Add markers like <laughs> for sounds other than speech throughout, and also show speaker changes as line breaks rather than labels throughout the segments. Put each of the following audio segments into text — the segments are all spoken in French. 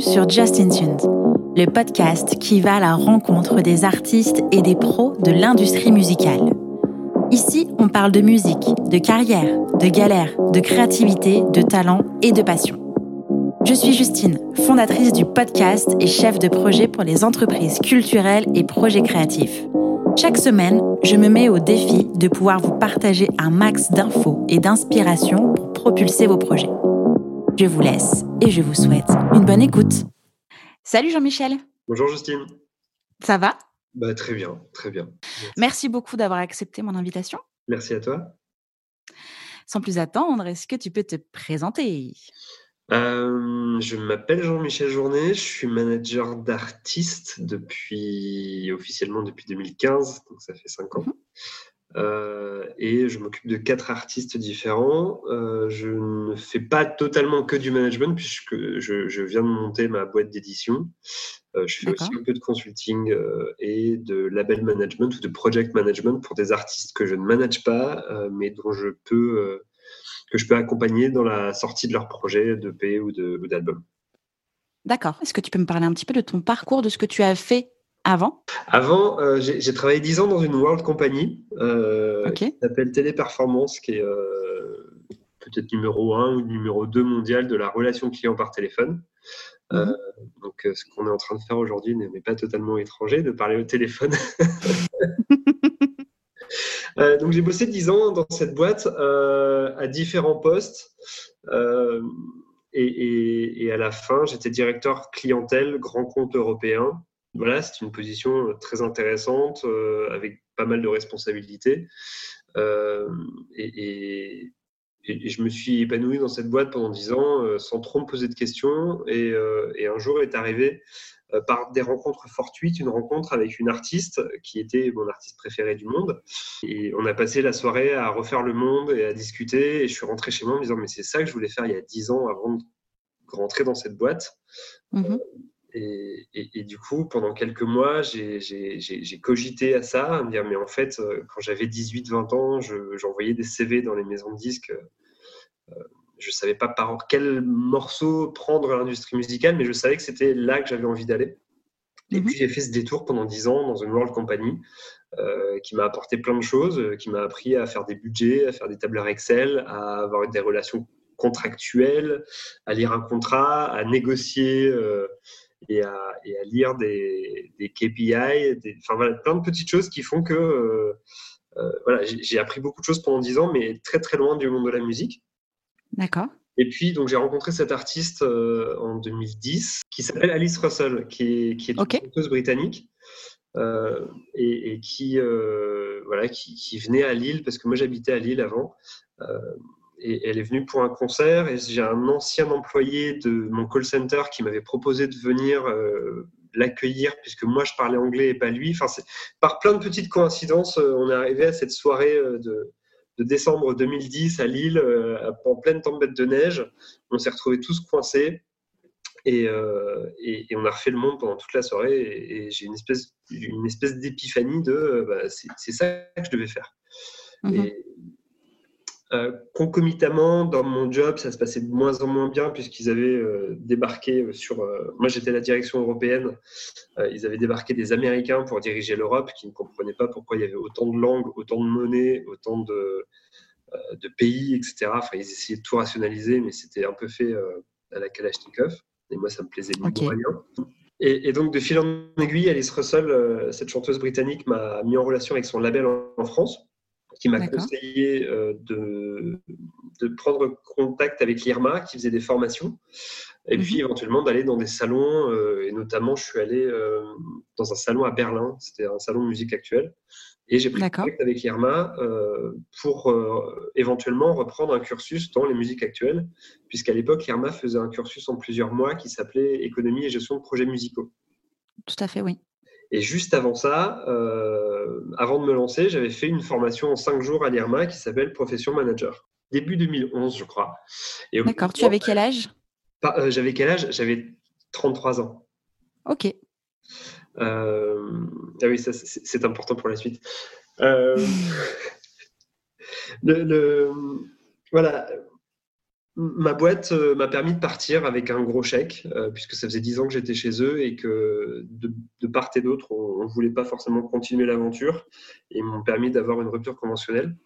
sur Justin Tunes, le podcast qui va à la rencontre des artistes et des pros de l'industrie musicale. Ici, on parle de musique, de carrière, de galère, de créativité, de talent et de passion. Je suis Justine, fondatrice du podcast et chef de projet pour les entreprises culturelles et projets créatifs. Chaque semaine, je me mets au défi de pouvoir vous partager un max d'infos et d'inspiration pour propulser vos projets. Je vous laisse et je vous souhaite une bonne écoute. Salut Jean-Michel.
Bonjour Justine.
Ça va?
Bah, Très bien, très bien.
Merci, beaucoup d'avoir accepté mon invitation.
Merci à toi.
Sans plus attendre, est-ce que tu peux te présenter?
Euh, je m'appelle Jean-Michel Journet, je suis manager d'artistes depuis officiellement depuis 2015, donc ça fait cinq ans. Euh, et je m'occupe de quatre artistes différents. Euh, je ne fais pas totalement que du management puisque je, viens de monter ma boîte d'édition. Euh, je fais aussi un peu de consulting et de label management ou de project management pour des artistes que je ne manage pas, mais dont je peux que je peux accompagner dans la sortie de leur projet d'EP ou d'album.
D'accord. Est-ce que tu peux me parler un petit peu de ton parcours, de ce que tu as fait avant?
Avant, euh, j'ai travaillé 10 ans dans une World Company euh, qui s'appelle Téléperformance, qui est euh, peut-être numéro 1 ou numéro 2 mondial de la relation client par téléphone. Mhm. donc, ce qu'on est en train de faire aujourd'hui n'est pas totalement étranger, de parler au téléphone. <laughs> donc, j'ai bossé 10 ans dans cette boîte à différents postes. Et, et, à la fin, j'étais directeur clientèle grand compte européen voilà, c'est une position euh, très intéressante euh, avec pas mal de responsabilités. Euh, et, je me suis épanoui dans cette boîte pendant dix ans sans trop me poser de questions. Et, un jour est arrivé par des rencontres fortuites, une rencontre avec une artiste qui était mon artiste préféré du monde. Et on a passé la soirée à refaire le monde et à discuter. Et je suis rentré chez moi en me disant, mais c'est ça que je voulais faire il y a dix ans avant de rentrer dans cette boîte. Mmh et, du coup, pendant quelques mois, j'ai cogité à ça, à me dire, mais en fait, euh, quand j'avais 18-20 ans, j'envoyais des CV dans les maisons de disques. Euh, je ne savais pas par quel morceau prendre l'industrie musicale, mais je savais que c'était là que j'avais envie d'aller. Et mhm. puis j'ai fait ce détour pendant 10 ans dans une World Company euh, qui m'a apporté plein de choses, qui m'a appris à faire des budgets, à faire des tableurs Excel, à avoir des relations contractuelles, à lire un contrat, à négocier et à, lire des, KPI, des, enfin voilà, plein de petites choses qui font que euh, euh, voilà, j'ai appris beaucoup de choses pendant 10 ans, mais très très loin du monde de la musique.
D'accord.
Et puis, donc, j'ai rencontré cette artiste euh, en 2010 qui s'appelle Alice Russell, qui est, qui est une chanteuse britannique et, qui, voilà, qui, qui, venait à Lille, parce que moi j'habitais à Lille avant et elle est venue pour un concert et j'ai un ancien employé de mon call center qui m'avait proposé de venir euh, l'accueillir puisque moi je parlais anglais et pas lui. Enfin, par plein de petites coïncidences, euh, on est arrivé à cette soirée euh, de, décembre 2010 à Lille en pleine tempête de neige. On s'est retrouvés tous coincés. Et, et, on a refait le monde pendant toute la soirée et, j'ai une espèce, une espèce d'épiphanie de bah, c'est ça que je devais faire. Mm-hmm. Et, euh, concomitamment, dans mon job, ça se passait de moins en moins bien puisqu'ils avaient euh, débarqué sur. Euh, moi, j'étais la direction européenne. ils avaient débarqué des Américains pour diriger l'Europe, qui ne comprenaient pas pourquoi il y avait autant de langues, autant de monnaies, autant de, de pays, etc. Enfin, ils essayaient de tout rationaliser, mais c'était un peu fait à la Kalachnikov. Et moi, ça me plaisait okay. rien. Et, donc, de fil en aiguille, Alice Russell, cette chanteuse britannique, m'a mis en relation avec son label en France qui m'a conseillé euh, de, de, prendre contact avec l'IRMA, qui faisait des formations, et puis mhm. éventuellement d'aller dans des salons, euh, et notamment je suis allé euh, dans un salon à Berlin, c'était un salon de musique actuelle, et j'ai pris contact avec l'IRMA pour éventuellement reprendre un cursus dans les musiques actuelles, puisqu'à l'époque l'IRMA faisait un cursus en plusieurs mois qui s'appelait économie et gestion de projets musicaux.
Tout à fait, oui.
Et juste avant ça, euh, avant de me lancer, j'avais fait une formation en cinq jours à l'IRMA qui s'appelle Profession Manager. Début 2011, je crois.
D'accord. Tu avais quel âge?
Euh, J'avais quel âge? J'avais 33 ans.
Ok.
Euh, ah oui, ça, c'est important pour la suite. <laughs> le, voilà. Ma boîte euh, m'a permis de partir avec un gros chèque, euh, puisque ça faisait 10 ans que j'étais chez eux et que de, part et d'autre, on ne voulait pas forcément continuer l'aventure et ils m'ont permis d'avoir une rupture conventionnelle.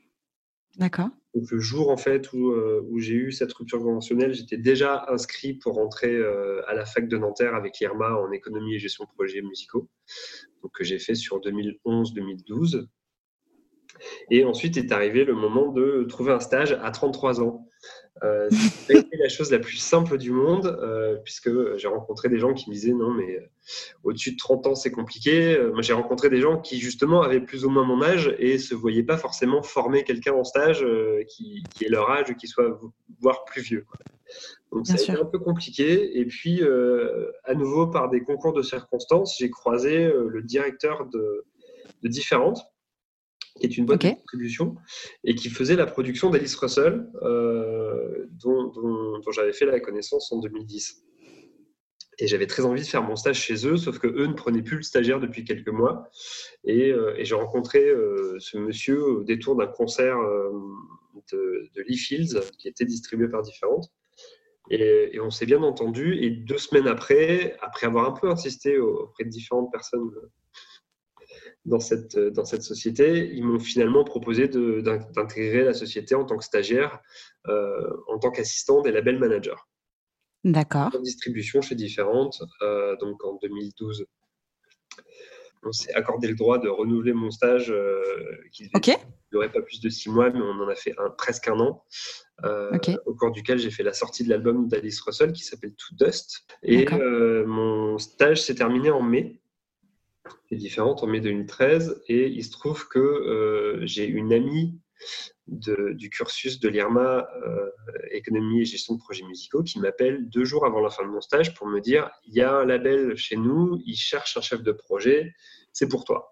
D'accord.
Donc le jour en fait où, euh, où j'ai eu cette rupture conventionnelle, j'étais déjà inscrit pour rentrer à la fac de Nanterre avec l'IRMA en économie et gestion de projets musicaux, donc que j'ai fait sur 2011-2012. Et ensuite est arrivé le moment de trouver un stage à 33 ans. Euh, C'était la chose la plus simple du monde, euh, puisque j'ai rencontré des gens qui me disaient non, mais euh, au-dessus de 30 ans, c'est compliqué. Euh, moi, j'ai rencontré des gens qui, justement, avaient plus ou moins mon âge et se voyaient pas forcément former quelqu'un en stage qui, qui, est leur âge ou qui soit voire plus vieux. Donc, ça a été un peu compliqué. Et puis, à nouveau, par des concours de circonstances, j'ai croisé le directeur de, de différentes qui est une boîte de distribution, et qui faisait la production d'Alice Russell, euh, dont, j'avais fait la connaissance en 2010. Et j'avais très envie de faire mon stage chez eux, sauf que eux ne prenaient plus le stagiaire depuis quelques mois. Et, euh, j'ai rencontré euh, ce monsieur au détour d'un concert de, de Lee Fields, qui était distribué par différentes. Et, et on s'est bien entendu. Et deux semaines après, après avoir un peu insisté auprès de différentes personnes dans cette, euh, dans cette société, ils m'ont finalement proposé d'intégrer la société en tant que stagiaire, euh, en tant qu'assistant des labels managers.
D'accord.
En distribution chez différentes, euh, donc en 2012. On s'est accordé le droit de renouveler mon stage qui ne durait pas plus de six mois, mais on en a fait un, presque un an, au cours duquel j'ai fait la sortie de l'album d'Alice Russell qui s'appelle To Dust. Et mon stage s'est terminé en mai est différente en mai 2013 et il se trouve que euh, j'ai une amie du cursus de l'IRMA euh, économie et gestion de projets musicaux qui m'appelle deux jours avant la fin de mon stage pour me dire il y a un label chez nous, il cherche un chef de projet, c'est pour toi.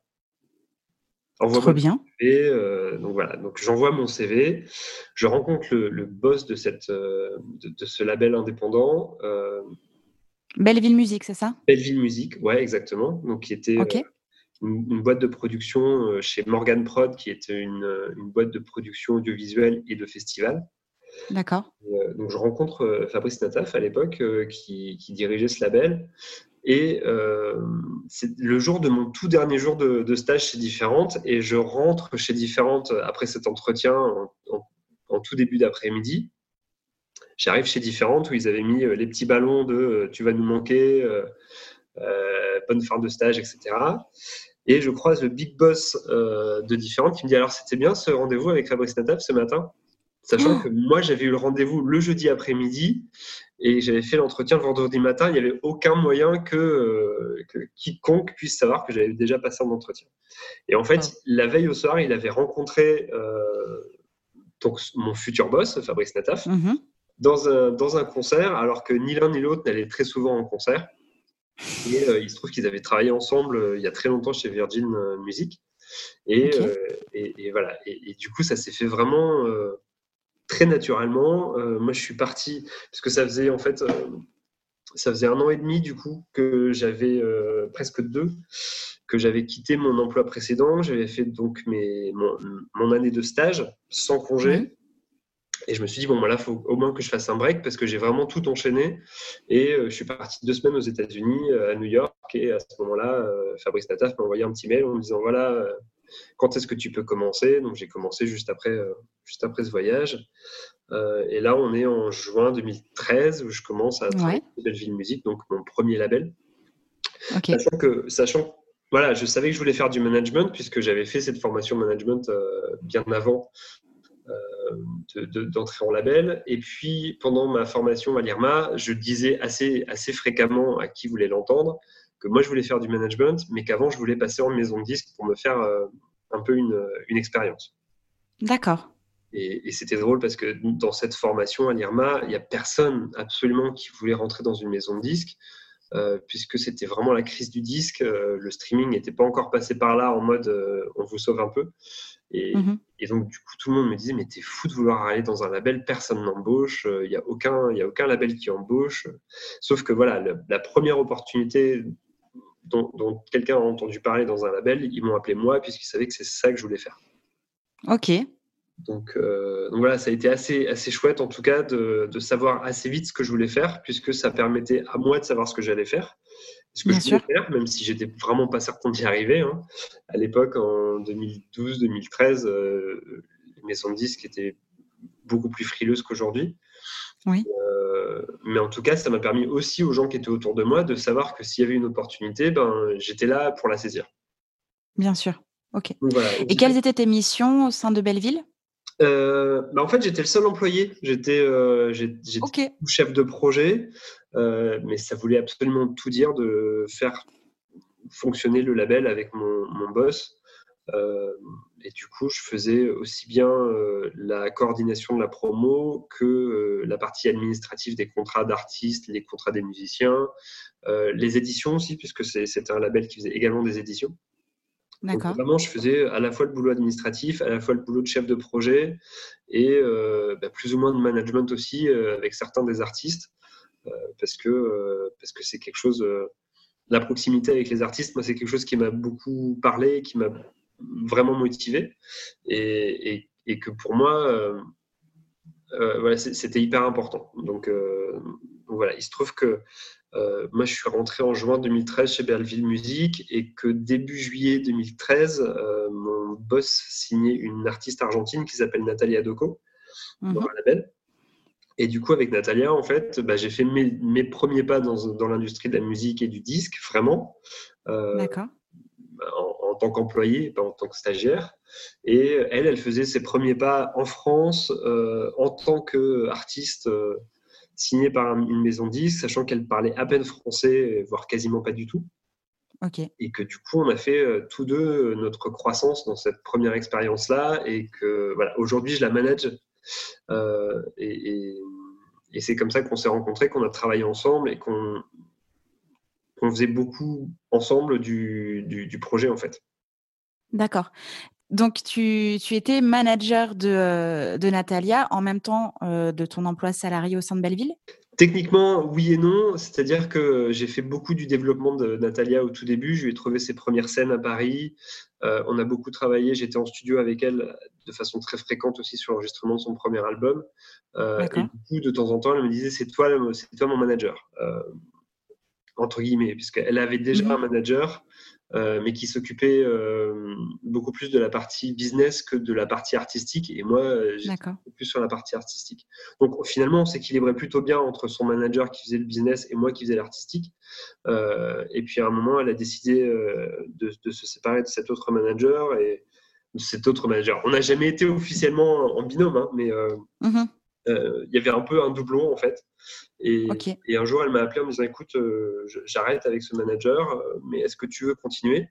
Très bien.
Et euh, donc voilà, donc j'envoie mon CV, je rencontre le, boss de, cette, de, de, ce label indépendant
Belleville Musique, c'est ça?
Belleville Musique, ouais, exactement. Donc, qui était euh, une, boîte de production euh, chez Morgan Prod, qui était une, euh, une, boîte de production audiovisuelle et de festival.
D'accord.
donc, je rencontre Fabrice Nataf à l'époque, qui, qui, dirigeait ce label. Et c'est le jour de mon tout dernier jour de, stage chez Différentes, et je rentre chez Différentes après cet entretien en tout début d'après-midi. J'arrive chez Différentes où ils avaient mis euh, les petits ballons de euh, tu vas nous manquer, euh, bonne fin de stage, etc. Et je croise le big boss de Différentes qui me dit alors c'était bien ce rendez-vous avec Fabrice Nataf ce matin? Sachant que moi, j'avais eu le rendez-vous le jeudi après-midi et j'avais fait l'entretien le vendredi matin. Il n'y avait aucun moyen que, quiconque puisse savoir que j'avais déjà passé un entretien. Et en fait, la veille au soir, il avait rencontré donc, mon futur boss, Fabrice Nataf. Mm-hmm dans un, dans un concert, alors que ni l'un ni l'autre n'allaient très souvent en concert. Et euh, il se trouve qu'ils avaient travaillé ensemble euh, il y a très longtemps chez Virgin euh, Music. Et, et, voilà. Et, du coup, ça s'est fait vraiment très naturellement. moi, je suis parti, parce que ça faisait en fait, ça faisait un an et demi du coup que j'avais presque deux, que j'avais quitté mon emploi précédent. J'avais fait donc mes, mon, année de stage sans congé. Et je me suis dit, bon, voilà, il faut au moins que je fasse un break parce que j'ai vraiment tout enchaîné. Et euh, je suis parti deux semaines aux États-Unis, euh, à New York. Et à ce moment-là, euh, Fabrice Nataf m'a envoyé un petit mail en me disant, voilà, quand est-ce que tu peux commencer? Donc j'ai commencé juste après, juste après ce voyage. et là, on est en juin 2013 où je commence à travailler ouais. Belleville Music, donc mon premier label. Sachant que, sachant voilà, je savais que je voulais faire du management puisque j'avais fait cette formation management bien avant d'entrer en label. Et puis, pendant ma formation à l'IRMA, je disais assez, assez fréquemment à qui voulait l'entendre que moi, je voulais faire du management, mais qu'avant, je voulais passer en maison de disque pour me faire euh, un peu une, une expérience.
D'accord.
Et, c'était drôle parce que dans cette formation à l'IRMA, il n'y a personne absolument qui voulait rentrer dans une maison de disque. Euh, puisque c'était vraiment la crise du disque. Euh, le streaming n'était pas encore passé par là en mode on vous sauve un peu. Mhm. Et, donc, du coup, tout le monde me disait, mais t'es fou de vouloir aller dans un label, personne n'embauche, il euh, n'y a, aucun, a aucun label qui embauche. Sauf que voilà, la première opportunité dont, quelqu'un a entendu parler dans un label, ils m'ont appelé moi, puisqu'ils savaient que c'est ça que je voulais faire.
Ok.
donc, donc, voilà, ça a été assez, assez chouette en tout cas de, de, savoir assez vite ce que je voulais faire, puisque ça permettait à moi de savoir ce que j'allais faire, ce que je voulais faire, même si j'étais vraiment pas certain d'y arriver. Hein. À l'époque, en 2012-2013, euh, les maisons de disques étaient beaucoup plus frileuses qu'aujourd'hui.
Oui.
Euh, mais en tout cas, ça m'a permis aussi aux gens qui étaient autour de moi de savoir que s'il y avait une opportunité, ben, j'étais là pour la saisir.
Bien sûr. Ok. Et quelles étaient tes missions au sein de Belleville?
Euh, bah, en fait, j'étais le seul employé. J'étais euh, chef de projet, euh, mais ça voulait absolument tout dire de faire fonctionner le label avec mon, mon boss. et du coup, je faisais aussi bien la coordination de la promo que la partie administrative des contrats d'artistes, les contrats des musiciens, les éditions aussi, puisque c'était un label qui faisait également des éditions. Vraiment, je faisais à la fois le boulot administratif, à la fois le boulot de chef de projet et euh, bah, plus ou moins de management aussi euh, avec certains des artistes euh, parce que parce que c'est quelque chose. la proximité avec les artistes, moi, c'est quelque chose qui m'a beaucoup parlé, qui m'a vraiment motivé et, et, et, que pour moi, voilà, c'était hyper important. Donc, donc, voilà, il se trouve que euh, moi, je suis rentré en juin 2013 chez Belleville Music et que début juillet 2013, euh, mon boss signait une artiste argentine qui s'appelle Natalia Doco dans mhm. un label. Et du coup, avec Natalia, en fait, bah, j'ai fait mes, premiers pas dans, dans l'industrie de la musique et du disque, vraiment.
Euh, D'accord.
En, tant qu'employé, pas en tant que stagiaire. Et elle, elle faisait ses premiers pas en France en tant qu'artiste signée par une maison de sachant qu'elle parlait à peine français, voire quasiment pas du tout. Et que du coup, on a fait euh, tous deux euh, notre croissance dans cette première expérience-là, et que voilà, aujourd'hui, je la manage. Euh, et, c'est comme ça qu'on s'est rencontrés, qu'on a travaillé ensemble et qu'on faisait beaucoup ensemble du, du projet en fait.
D'accord. Donc, tu, étais manager de, euh, de, Natalia en même temps euh, de ton emploi salarié au sein de Belleville?
Techniquement, oui et non. C'est-à-dire que j'ai fait beaucoup du développement de Natalia au tout début. Je lui ai trouvé ses premières scènes à Paris. Euh, on a beaucoup travaillé. J'étais en studio avec elle de façon très fréquente aussi sur l'enregistrement de son premier album. et du coup, de temps en temps, elle me disait C'est toi, c'est toi mon manager. Entre guillemets, puisqu'elle avait déjà mmh un manager euh, mais qui s'occupait euh, beaucoup plus de la partie business que de la partie artistique. Et moi, euh, j'étais plus sur la partie artistique. Donc finalement, on s'équilibrait plutôt bien entre son manager qui faisait le business et moi qui faisais l'artistique. et puis à un moment, elle a décidé de, de, se séparer de cet autre manager et de cet autre manager. On n'a jamais été officiellement en binôme, hein, mais mm-hmm. Il y avait un peu un doublon en fait. Et, un jour, elle m'a appelé en me disant Écoute, euh, j'arrête avec ce manager, euh, mais est-ce que tu veux continuer?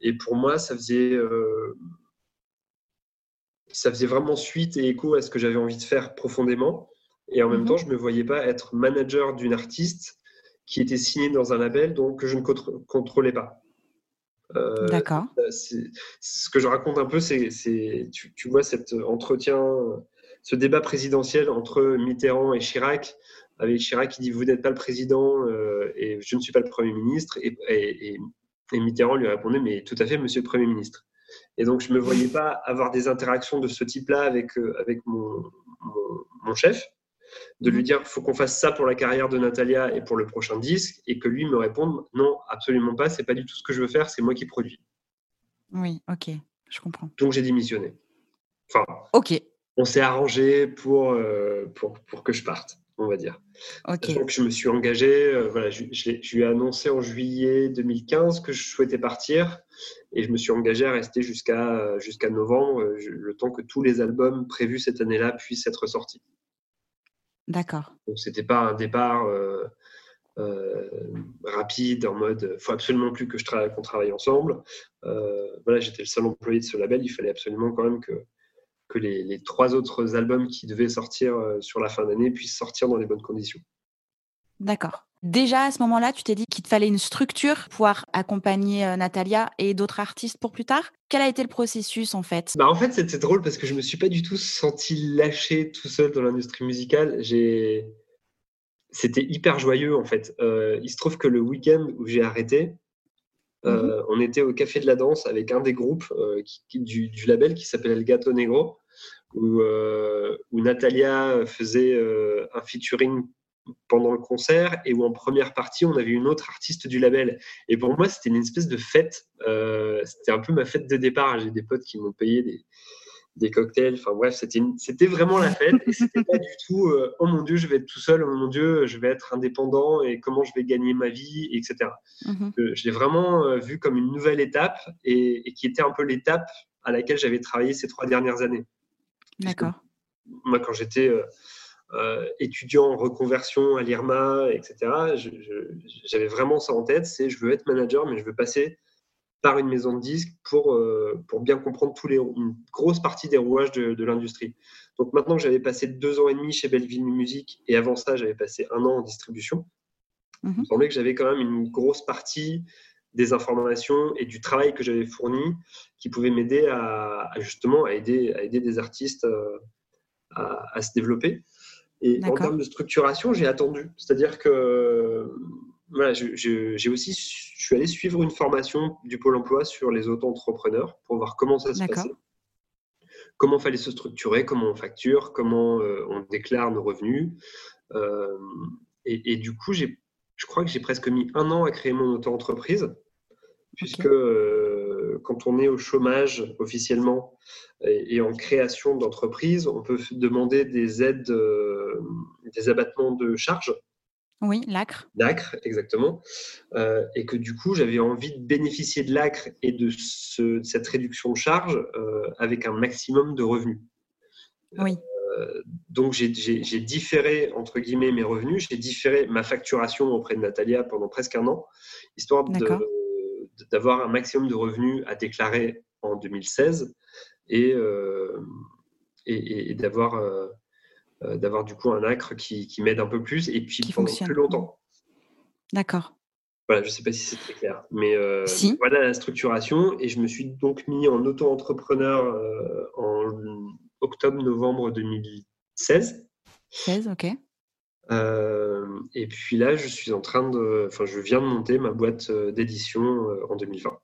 Et pour moi, ça faisait, euh, ça faisait vraiment suite et écho à ce que j'avais envie de faire profondément. Et en même mhm. temps, je ne me voyais pas être manager d'une artiste qui était signée dans un label donc, que je ne contrôlais pas.
D'accord.
Ce que je raconte un peu, c'est tu, tu vois cet entretien ce débat présidentiel entre Mitterrand et Chirac, avec Chirac qui dit Vous n'êtes pas le président euh, et je ne suis pas le Premier ministre. Et, et, Mitterrand lui répondait Mais tout à fait, monsieur le Premier ministre. Et donc, je ne me voyais pas avoir des interactions de ce type-là avec, euh, avec mon, mon, chef, de lui dire faut qu'on fasse ça pour la carrière de Natalia et pour le prochain disque, et que lui me réponde non, absolument pas, c'est pas du tout ce que je veux faire, c'est moi qui produis.
Oui, ok, je comprends.
Donc j'ai démissionné. Enfin,
ok
on s'est arrangé pour, euh, pour, pour, que je parte, on va dire. Donc, je me suis engagé, euh, voilà, je, lui ai annoncé en juillet 2015 que je souhaitais partir et je me suis engagé à rester jusqu'à jusqu'à novembre, euh, le temps que tous les albums prévus cette année-là puissent être sortis.
D'accord.
Donc, c'était pas un départ rapide en mode faut absolument plus que je travaille, qu'on travaille ensemble. voilà, j'étais le seul employé de ce label, il fallait absolument quand même que que les, trois autres albums qui devaient sortir euh, sur la fin d'année puissent sortir dans les bonnes conditions.
D'accord. Déjà à ce moment-là, tu t'es dit qu'il te fallait une structure pour pouvoir accompagner euh, Natalia et d'autres artistes pour plus tard. Quel a été le processus en fait?
Bah En fait, c'était drôle parce que je me suis pas du tout senti lâché tout seul dans l'industrie musicale. J'ai... C'était hyper joyeux en fait. Euh, il se trouve que le week-end où j'ai arrêté, euh, mhm. on était au Café de la Danse avec un des groupes euh, du, label qui s'appelle El Gato Negro, où, où Natalia faisait un featuring pendant le concert et où en première partie, on avait une autre artiste du label. Et pour moi, c'était une espèce de fête. Euh, c'était un peu ma fête de départ. J'ai des potes qui m'ont payé des, des cocktails. Enfin bref, c'était, c'était vraiment la fête. Et c'était pas du tout euh, oh mon Dieu, je vais être tout seul, oh mon Dieu, je vais être indépendant et comment je vais gagner ma vie, etc. Mhm. Euh, je l'ai vraiment vu comme une nouvelle étape et, et, qui était un peu l'étape à laquelle j'avais travaillé ces trois dernières années.
D'accord.
Moi, quand j'étais euh, étudiant en reconversion à l'IRMA, etc. J'avais vraiment ça en tête, c'est je veux être manager, mais je veux passer par une maison de disques pour, euh, pour bien comprendre tous les, une grosse partie des rouages de, l'industrie. Donc maintenant que j'avais passé deux ans et demi chez Belleville Music, et avant ça, j'avais passé un an en distribution, mhm. il me semblait que j'avais quand même une grosse partie des informations et du travail que j'avais fourni qui pouvait m'aider à, justement à aider, à aider des artistes euh, à, se développer. Et en termes de structuration, j'ai attendu. C'est-à-dire que voilà, j'ai aussi, je suis allé suivre une formation du Pôle emploi sur les auto-entrepreneurs pour voir comment ça se passait. Comment fallait se structurer, comment on facture, comment euh, on déclare nos revenus. Euh, et, du coup, je crois que j'ai presque mis un an à créer mon auto-entreprise, puisque euh, quand on est au chômage officiellement et, en création d'entreprise, on peut demander des aides, des abattements de charges.
Oui, l'ACRE.
L'ACRE, exactement. Euh, et que du coup, j'avais envie de bénéficier de l'ACRE et de, cette réduction de charges avec un maximum de revenus.
Oui.
donc, j'ai différé, entre guillemets, mes revenus. J'ai différé ma facturation auprès de Natalia pendant presque un an, histoire d'avoir un maximum de revenus à déclarer en 2016 euh, et, et, d'avoir euh, euh, d'avoir du coup un acre qui, qui m'aide un peu plus et puis pendant plus longtemps.
D'accord.
Voilà, je ne sais pas si c'est très clair, mais voilà la structuration. Et je me suis donc mis en auto-entrepreneur en octobre-novembre 2016.
16, ok.
Euh, et puis là, je suis en train de, enfin, je viens de monter ma boîte euh, d'édition euh, en 2020.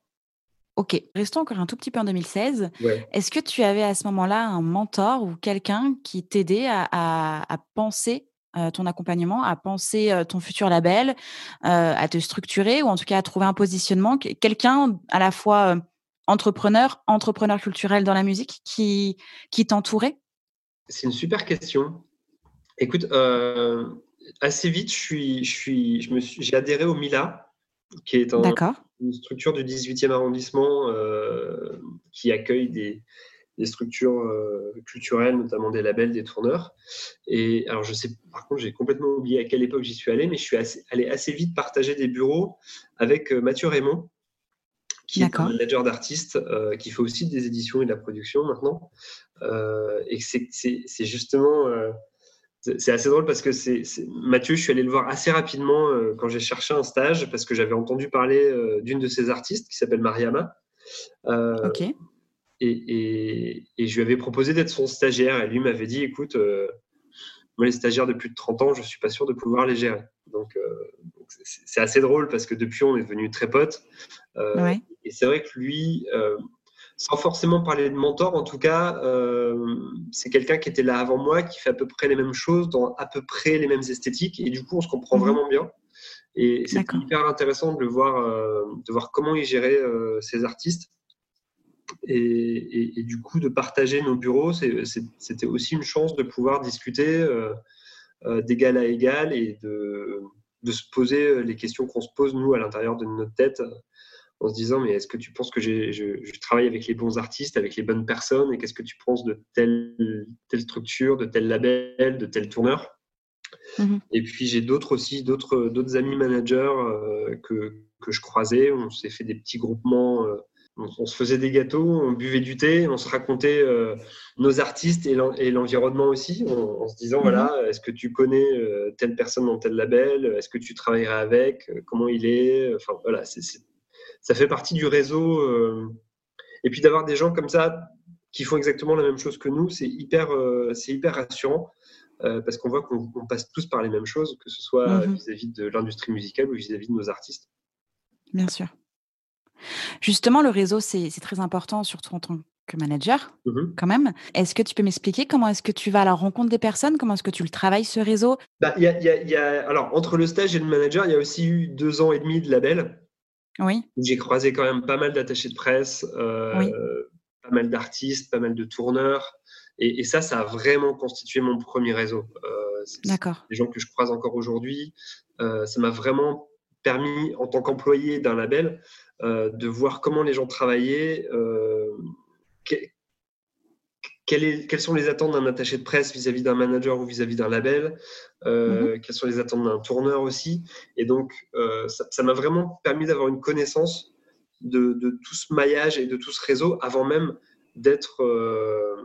Ok, restons encore un tout petit peu en 2016. Est-ce que tu avais à ce moment-là un mentor ou quelqu'un qui t'aidait à, penser ton accompagnement, à penser ton futur label, à te structurer ou en tout cas à trouver un positionnement Quelqu'un à la fois entrepreneur, entrepreneur culturel dans la musique qui, qui t'entourait?
C'est une super question. Écoute, euh, assez vite, je suis, je suis, je me suis, j'ai adhéré au Mila, qui est une structure du 18e arrondissement euh, qui accueille des, des structures euh, culturelles, notamment des labels, des tourneurs. Et alors, je sais, par contre, j'ai complètement oublié à quelle époque j'y suis allé, mais je suis allé assez vite partager des bureaux avec Mathieu Raymond, qui est un manager d'artistes, qui fait aussi des éditions et de la production maintenant. et c'est justement c'est assez drôle parce que c'est Mathieu, je suis allé le voir assez rapidement euh, quand j'ai cherché un stage parce que j'avais entendu parler euh, d'une de ces artistes qui s'appelle Mariama.
Euh, ok.
Et, et, je lui avais proposé d'être son stagiaire et lui m'avait dit écoute, moi les stagiaires de plus de 30 ans, je suis pas sûr de pouvoir les gérer. Donc c'est assez drôle parce que depuis on est devenus très potes.
Ouais.
Et c'est vrai que lui, sans forcément parler de mentor, en tout cas, euh, c'est quelqu'un qui était là avant moi, qui fait à peu près les mêmes choses, dans à peu près les mêmes esthétiques, et du coup, on se comprend mhm. vraiment bien. Et c'est hyper intéressant de le voir, euh, de voir comment il gérait euh, ses artistes. Et, du coup, de partager nos bureaux, c'était aussi une chance de pouvoir discuter d'égal à égal et de, de, se poser les questions qu'on se pose, nous, à l'intérieur de notre tête en se disant mais est-ce que tu penses que je, travaille avec les bons artistes, avec les bonnes personnes et qu'est-ce que tu penses de telle, telle structure, de tel label, de tel tourneur? Mhm. Et puis j'ai d'autres aussi, d'autres, d'autres amis managers euh, que, que, je croisais. On s'est fait des petits groupements. Euh, on, se faisait des gâteaux, on buvait du thé, on se racontait euh, nos artistes et, l'environnement aussi, en, se disant mhm. voilà, est-ce que tu connais telle personne dans tel label? Est-ce que tu travaillerais avec? Comment il est? Enfin voilà, c'est ça fait partie du réseau. Euh, et puis d'avoir des gens comme ça qui font exactement la même chose que nous, c'est hyper, euh, c'est hyper rassurant. Euh, parce qu'on voit qu'on passe tous par les mêmes choses, que ce soit mhm. vis-à-vis de l'industrie musicale ou vis-à-vis de nos artistes.
Bien sûr. Justement, le réseau, c'est très important, surtout en tant que manager, mmh quand même. Est-ce que tu peux m'expliquer comment est-ce que tu vas à la rencontre des personnes? Comment est-ce que tu le travailles, ce réseau?
Bah, y y a, Alors, entre le stage et le manager, il y a aussi eu deux ans et demi de label.
Oui.
J'ai croisé quand même pas mal d'attachés de presse, euh, pas mal d'artistes, pas mal de tourneurs. Et, ça, ça a vraiment constitué mon premier réseau.
Euh, D'accord.
Les gens que je croise encore aujourd'hui. Euh, ça m'a vraiment permis, en tant qu'employé d'un label, de voir comment les gens travaillaient, quelles sont les attentes d'un attaché de presse vis-à-vis d'un manager ou vis-à-vis d'un label euh, mhm. Quelles sont les attentes d'un tourneur aussi. Et donc, euh, ça m'a vraiment permis d'avoir une connaissance de, tout ce maillage et de tout ce réseau avant même d'être euh,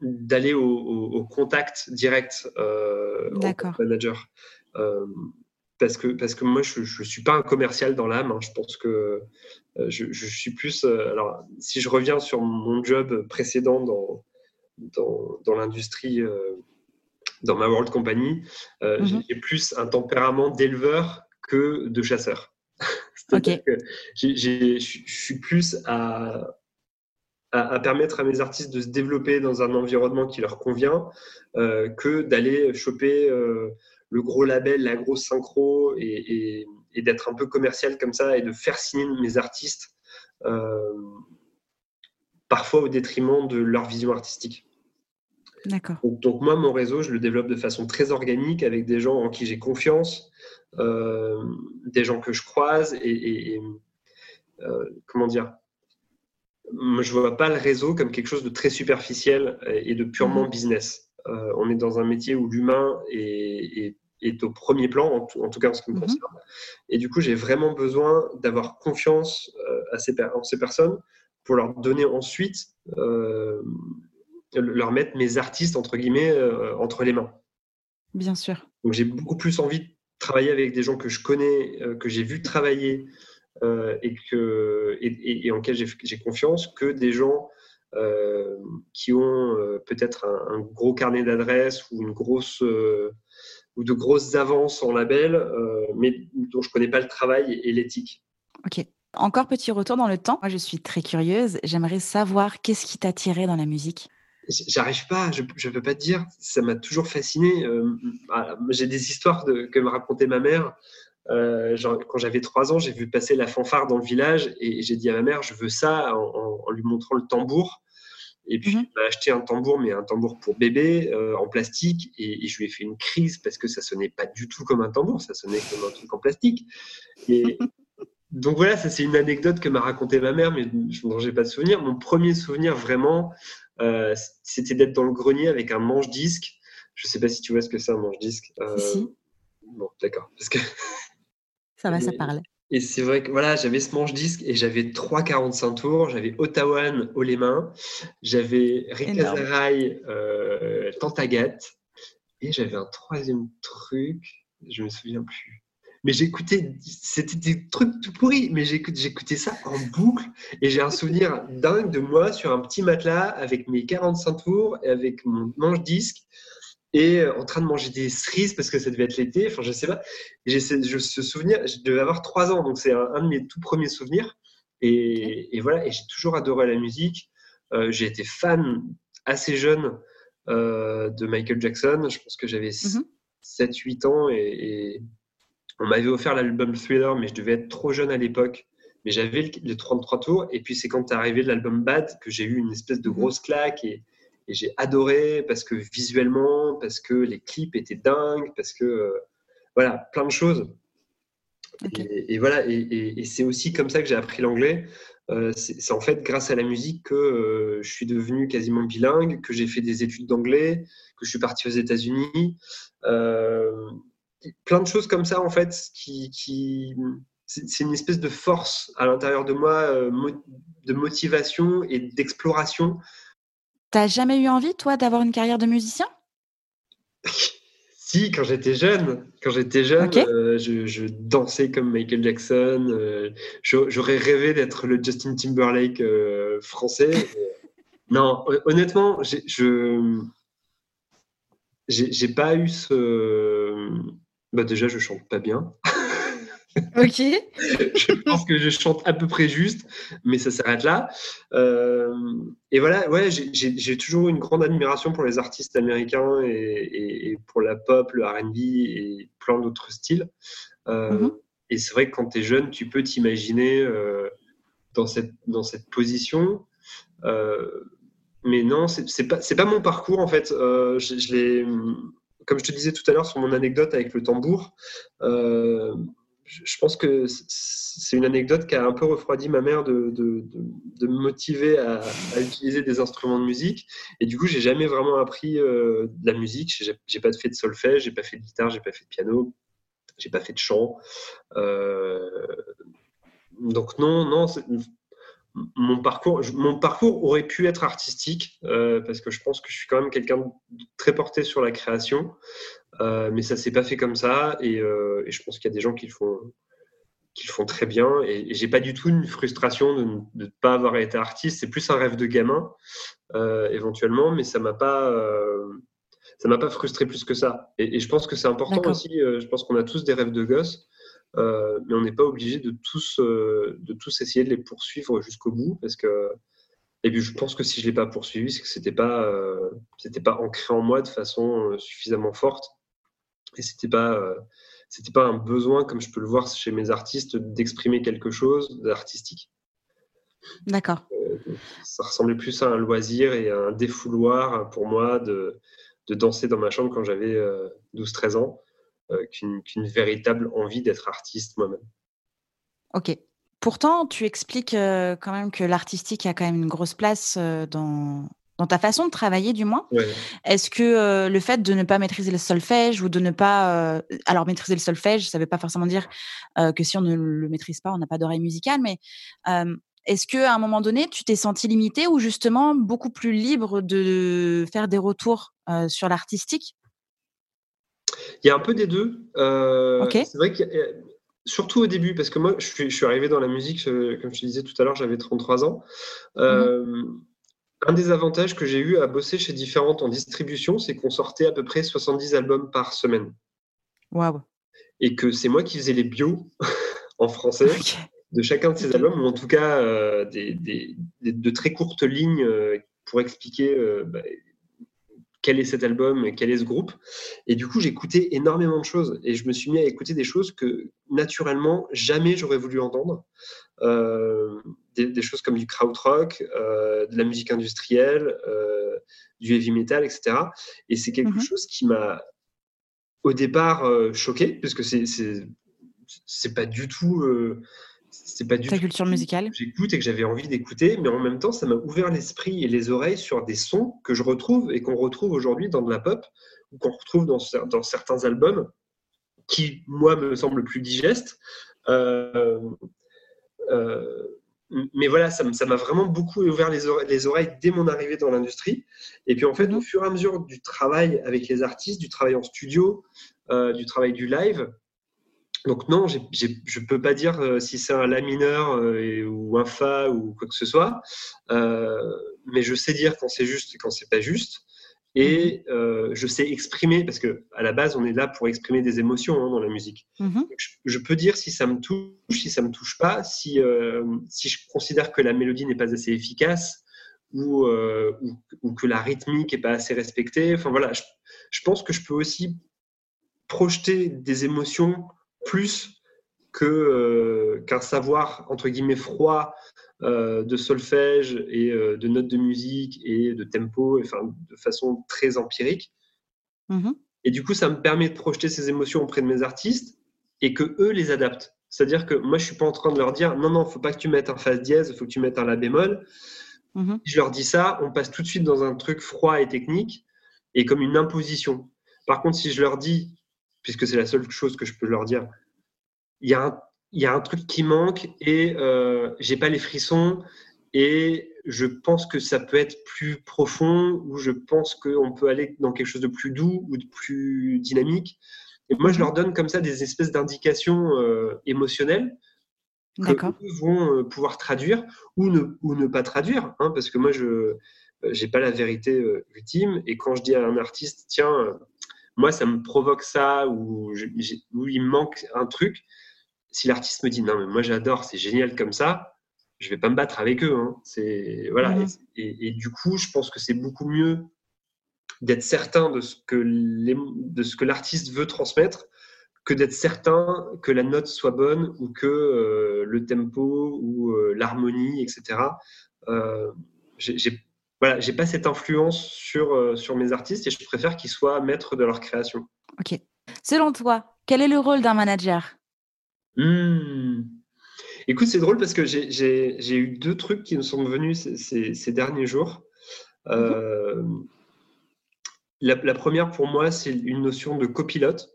d'aller au, contact direct en manager parce que, parce que moi, je ne suis pas un commercial dans l'âme. Hein. Je pense que euh, je, suis plus. Euh, alors, si je reviens sur mon job précédent dans, dans, dans l'industrie, euh, dans ma World Company, mhm. j'ai plus un tempérament d'éleveur que de chasseur. <laughs>
C'est-à-dire que
je suis plus à, à, permettre à mes artistes de se développer dans un environnement qui leur convient que d'aller choper le gros label, la grosse synchro et, d'être un peu commercial comme ça et de faire signer mes artistes euh, parfois au détriment de leur vision artistique.
D'accord.
Donc, moi, mon réseau, je le développe de façon très organique avec des gens en qui j'ai confiance, euh, des gens que je croise et, euh, comment dire. Je vois pas le réseau comme quelque chose de très superficiel et de purement mmh. business. on est dans un métier où l'humain est, est au premier plan, en tout, cas en ce qui me mhm. concerne. Et du coup, j'ai vraiment besoin d'avoir confiance euh, à ces, en ces personnes pour leur donner ensuite, euh, leur mettre mes artistes, entre guillemets, euh, entre les mains.
Bien sûr.
Donc j'ai beaucoup plus envie de travailler avec des gens que je connais, que j'ai vu travailler et, que, et, en lesquels j'ai confiance que des gens qui ont peut-être un, un, gros carnet d'adresses ou une grosse ou de grosses avances en label, euh, mais dont je ne connais pas le travail et, l'éthique.
Ok. Encore petit retour dans le temps. Moi, je suis très curieuse. J'aimerais savoir qu'est-ce qui t'a tiré dans la musique?
J'arrive pas, je ne peux pas te dire. Ça m'a toujours fasciné. Euh, ah, j'ai des histoires de, que me racontait ma mère. Euh, quand j'avais trois ans, j'ai vu passer la fanfare dans le village et, j'ai dit à ma mère, je veux ça, en lui montrant le tambour. Et puis, mmh. il m'a acheté un tambour, mais un tambour pour bébé euh, en plastique. Et, je lui ai fait une crise parce que ça sonnait pas du tout comme un tambour, ça sonnait comme un truc en plastique. Et <laughs> donc voilà, ça c'est une anecdote que m'a raconté ma mère, mais je n'en ai pas de souvenir. Mon premier souvenir vraiment, euh, c'était d'être dans le grenier avec un manche-disque. Je sais pas si tu vois ce que c'est un manche-disque.
Euh, si.
Bon, d'accord. Parce que...
Ça va, ça parle.
Et c'est vrai que voilà, j'avais ce manche-disque et j'avais 3,45 tours. J'avais Ottawa haut les mains, j'avais Rikazarai euh, Tantagat et j'avais un troisième truc, je me souviens plus. Mais j'écoutais, c'était des trucs tout pourris, mais j'écoutais ça en boucle et j'ai un souvenir dingue de moi sur un petit matelas avec mes 45 tours et avec mon manche-disque et euh, en train de manger des cerises parce que ça devait être l'été. Enfin, je sais pas. J'ai ce souvenir, je devais avoir trois ans, donc c'est un, de mes tout premiers souvenirs. Et, voilà, et j'ai toujours adoré la musique. Euh, j'ai été fan assez jeune euh, de Michael Jackson. Je pense que j'avais 7-8 mhm. ans et, on m'avait offert l'album Thriller, mais je devais être trop jeune à l'époque. Mais j'avais les 33 tours. Et puis c'est quand est arrivé l'album Bad que j'ai eu une espèce de mhm. grosse claque. Et, et j'ai adoré parce que visuellement, parce que les clips étaient dingues, parce que euh, voilà, plein de choses. Et, voilà, et, c'est aussi comme ça que j'ai appris l'anglais. Euh, c'est en fait grâce à la musique que euh, je suis devenu quasiment bilingue, que j'ai fait des études d'anglais, que je suis parti aux États-Unis. plein de choses comme ça, en fait, qui, qui c'est une espèce de force à l'intérieur de moi, de motivation et d'exploration
T'as jamais eu envie, toi, d'avoir une carrière de musicien?
Si, quand j'étais jeune. Quand j'étais jeune, euh, je, dansais comme Michael Jackson. Euh, j'aurais rêvé d'être le Justin Timberlake euh, français. <laughs> non, honnêtement, je j'ai pas eu ce. Bah déjà, je chante pas bien.
Ok. <laughs>
je pense que je chante à peu près juste, mais ça s'arrête là. Euh, et voilà, ouais, j'ai toujours une grande admiration pour les artistes américains et, pour la pop, le RB et plein d'autres styles. Euh, mhm. Et c'est vrai que quand tu es jeune, tu peux t'imaginer euh, dans, cette, dans cette position. mais non, c'est pas, pas mon parcours en fait. je, je comme je te disais tout à l'heure sur mon anecdote avec le tambour, je pense que c'est une anecdote qui a un peu refroidi ma mère de, de, de, me motiver à, utiliser des instruments de musique. Et du coup, j'ai jamais vraiment appris euh, de la musique. J'ai pas fait de solfège, j'ai pas fait de guitare, j'ai pas fait de piano, j'ai pas fait de chant. Euh, donc non, non, mon parcours, mon parcours aurait pu être artistique euh, parce que je pense que je suis quand même quelqu'un très porté sur la création, mais ça s'est pas fait comme ça et, euh, je pense qu'il y a des gens qui le font, qui le font très bien et, j'ai pas du tout une frustration de ne pas avoir été artiste. C'est plus un rêve de gamin éventuellement, mais ça m'a pas ça m'a pas frustré plus que ça. Et, je pense que c'est important aussi. je pense qu'on a tous des rêves de gosse. Euh, mais on n'est pas obligé de tous, euh, de tous essayer de les poursuivre jusqu'au bout parce que et puis je pense que si je l'ai pas poursuivi, c'est que c'était pas euh, c'était pas ancré en moi de façon suffisamment forte et c'était pas c'était pas un besoin comme je peux le voir chez mes artistes d'exprimer quelque chose d'artistique.
D'accord.
ça ressemblait plus à un loisir et à un défouloir pour moi de, de danser dans ma chambre quand j'avais 12-13 ans euh, qu'une véritable envie d'être artiste moi-même.
Ok. Pourtant, tu expliques euh, quand même que l'artistique a quand même une grosse place euh, dans, dans ta façon de travailler, du moins. Est-ce que le fait de ne pas maîtriser le solfège ou de ne pas. alors, maîtriser le solfège, ça ne veut pas forcément dire que si on ne le maîtrise pas, on n'a pas d'oreille musicale, mais est-ce qu'à un moment donné, tu t'es senti limité ou justement beaucoup plus libre de faire des retours sur l'artistique?
Il y a un peu des deux. Euh, c'est vrai que surtout au début, parce que moi, je suis, arrivé dans la musique, euh, comme je te disais tout à l'heure, j'avais 33 ans. Euh, mhm. Un des avantages que j'ai eu à bosser chez différentes en distribution, c'est qu'on sortait à peu près 70 albums par semaine.
Waouh.
Et que c'est moi qui faisais les bios <laughs> en français de chacun de ces albums, ou en tout cas des, de très courtes lignes pour expliquer bah, quel est cet album, quel est ce groupe. Et du coup, j'écoutais énormément de choses et je me suis mis à écouter des choses que naturellement, jamais j'aurais voulu entendre. Euh, des, choses comme du krautrock, euh, de la musique industrielle, euh, du heavy metal, etc. Et c'est quelque mhm. chose qui m'a au départ choqué, puisque c'est c'est pas du tout
c'est pas du Ta culture musicale.
J'écoute et que j'avais envie d'écouter, mais en même temps, ça m'a ouvert l'esprit et les oreilles sur des sons que je retrouve et qu'on retrouve aujourd'hui dans de la pop ou qu'on retrouve dans, dans, certains albums qui, moi, me semblent plus digestes. Euh, euh, mais voilà, ça m'a vraiment beaucoup ouvert les oreilles, les oreilles, dès mon arrivée dans l'industrie. Et puis en fait, au mhm. fur et à mesure du travail avec les artistes, du travail en studio, euh, du travail du live, donc non, je ne peux pas dire euh, si c'est un La mineur euh, ou un Fa ou quoi que ce soit, mais je sais dire quand c'est juste et quand c'est pas juste. Et mhm. je sais exprimer, parce que à la base, on est là pour exprimer des émotions hein, dans la musique. Mhm. Je, peux dire si ça me touche, si ça me touche pas, si, si je considère que la mélodie n'est pas assez efficace ou, ou, que la rythmique n'est pas assez respectée. Enfin voilà, je, je pense que je peux aussi projeter des émotions plus que euh, qu'un savoir entre guillemets froid euh, de solfège et euh, de notes de musique et de tempo, enfin de façon très empirique. Mm-hmm. Et du coup, ça me permet de projeter ces émotions auprès de mes artistes et que eux les adaptent. C'est-à-dire que moi, je suis pas en train de leur dire non, non, faut pas que tu mettes un fa dièse, il faut que tu mettes un la bémol. Mm-hmm. Je leur dis ça, on passe tout de suite dans un truc froid et technique et comme une imposition. Par contre, si je leur dis puisque c'est la seule chose que je peux leur dire. Il y a un, il y a un truc qui manque et euh, j'ai pas les frissons et je pense que ça peut être plus profond ou je pense qu'on peut aller dans quelque chose de plus doux ou de plus dynamique. Et moi, je leur donne comme ça des espèces d'indications euh, émotionnelles que vont euh, pouvoir traduire ou ne, ou ne pas traduire, hein, parce que moi, je n'ai pas la vérité euh, ultime. Et quand je dis à un artiste, tiens, moi, ça me provoque ça, ou, il me manque un truc, si l'artiste me dit non, mais moi j'adore, c'est génial comme ça, je vais pas me battre avec eux. Hein. C'est voilà. Mhm. Et, du coup, je pense que c'est beaucoup mieux d'être certain de ce que les, de ce que l'artiste veut transmettre que d'être certain que la note soit bonne ou que euh, le tempo ou euh, l'harmonie, etc. Euh, j'ai voilà, j'ai pas cette influence sur, euh, sur mes artistes et je préfère qu'ils soient maîtres de leur création.
Ok. Selon toi, quel est le rôle d'un manager?
Hmm. Écoute, c'est drôle parce que j'ai eu deux trucs qui me sont venus ces, ces, derniers jours. Euh, la, première, pour moi, c'est une notion de copilote.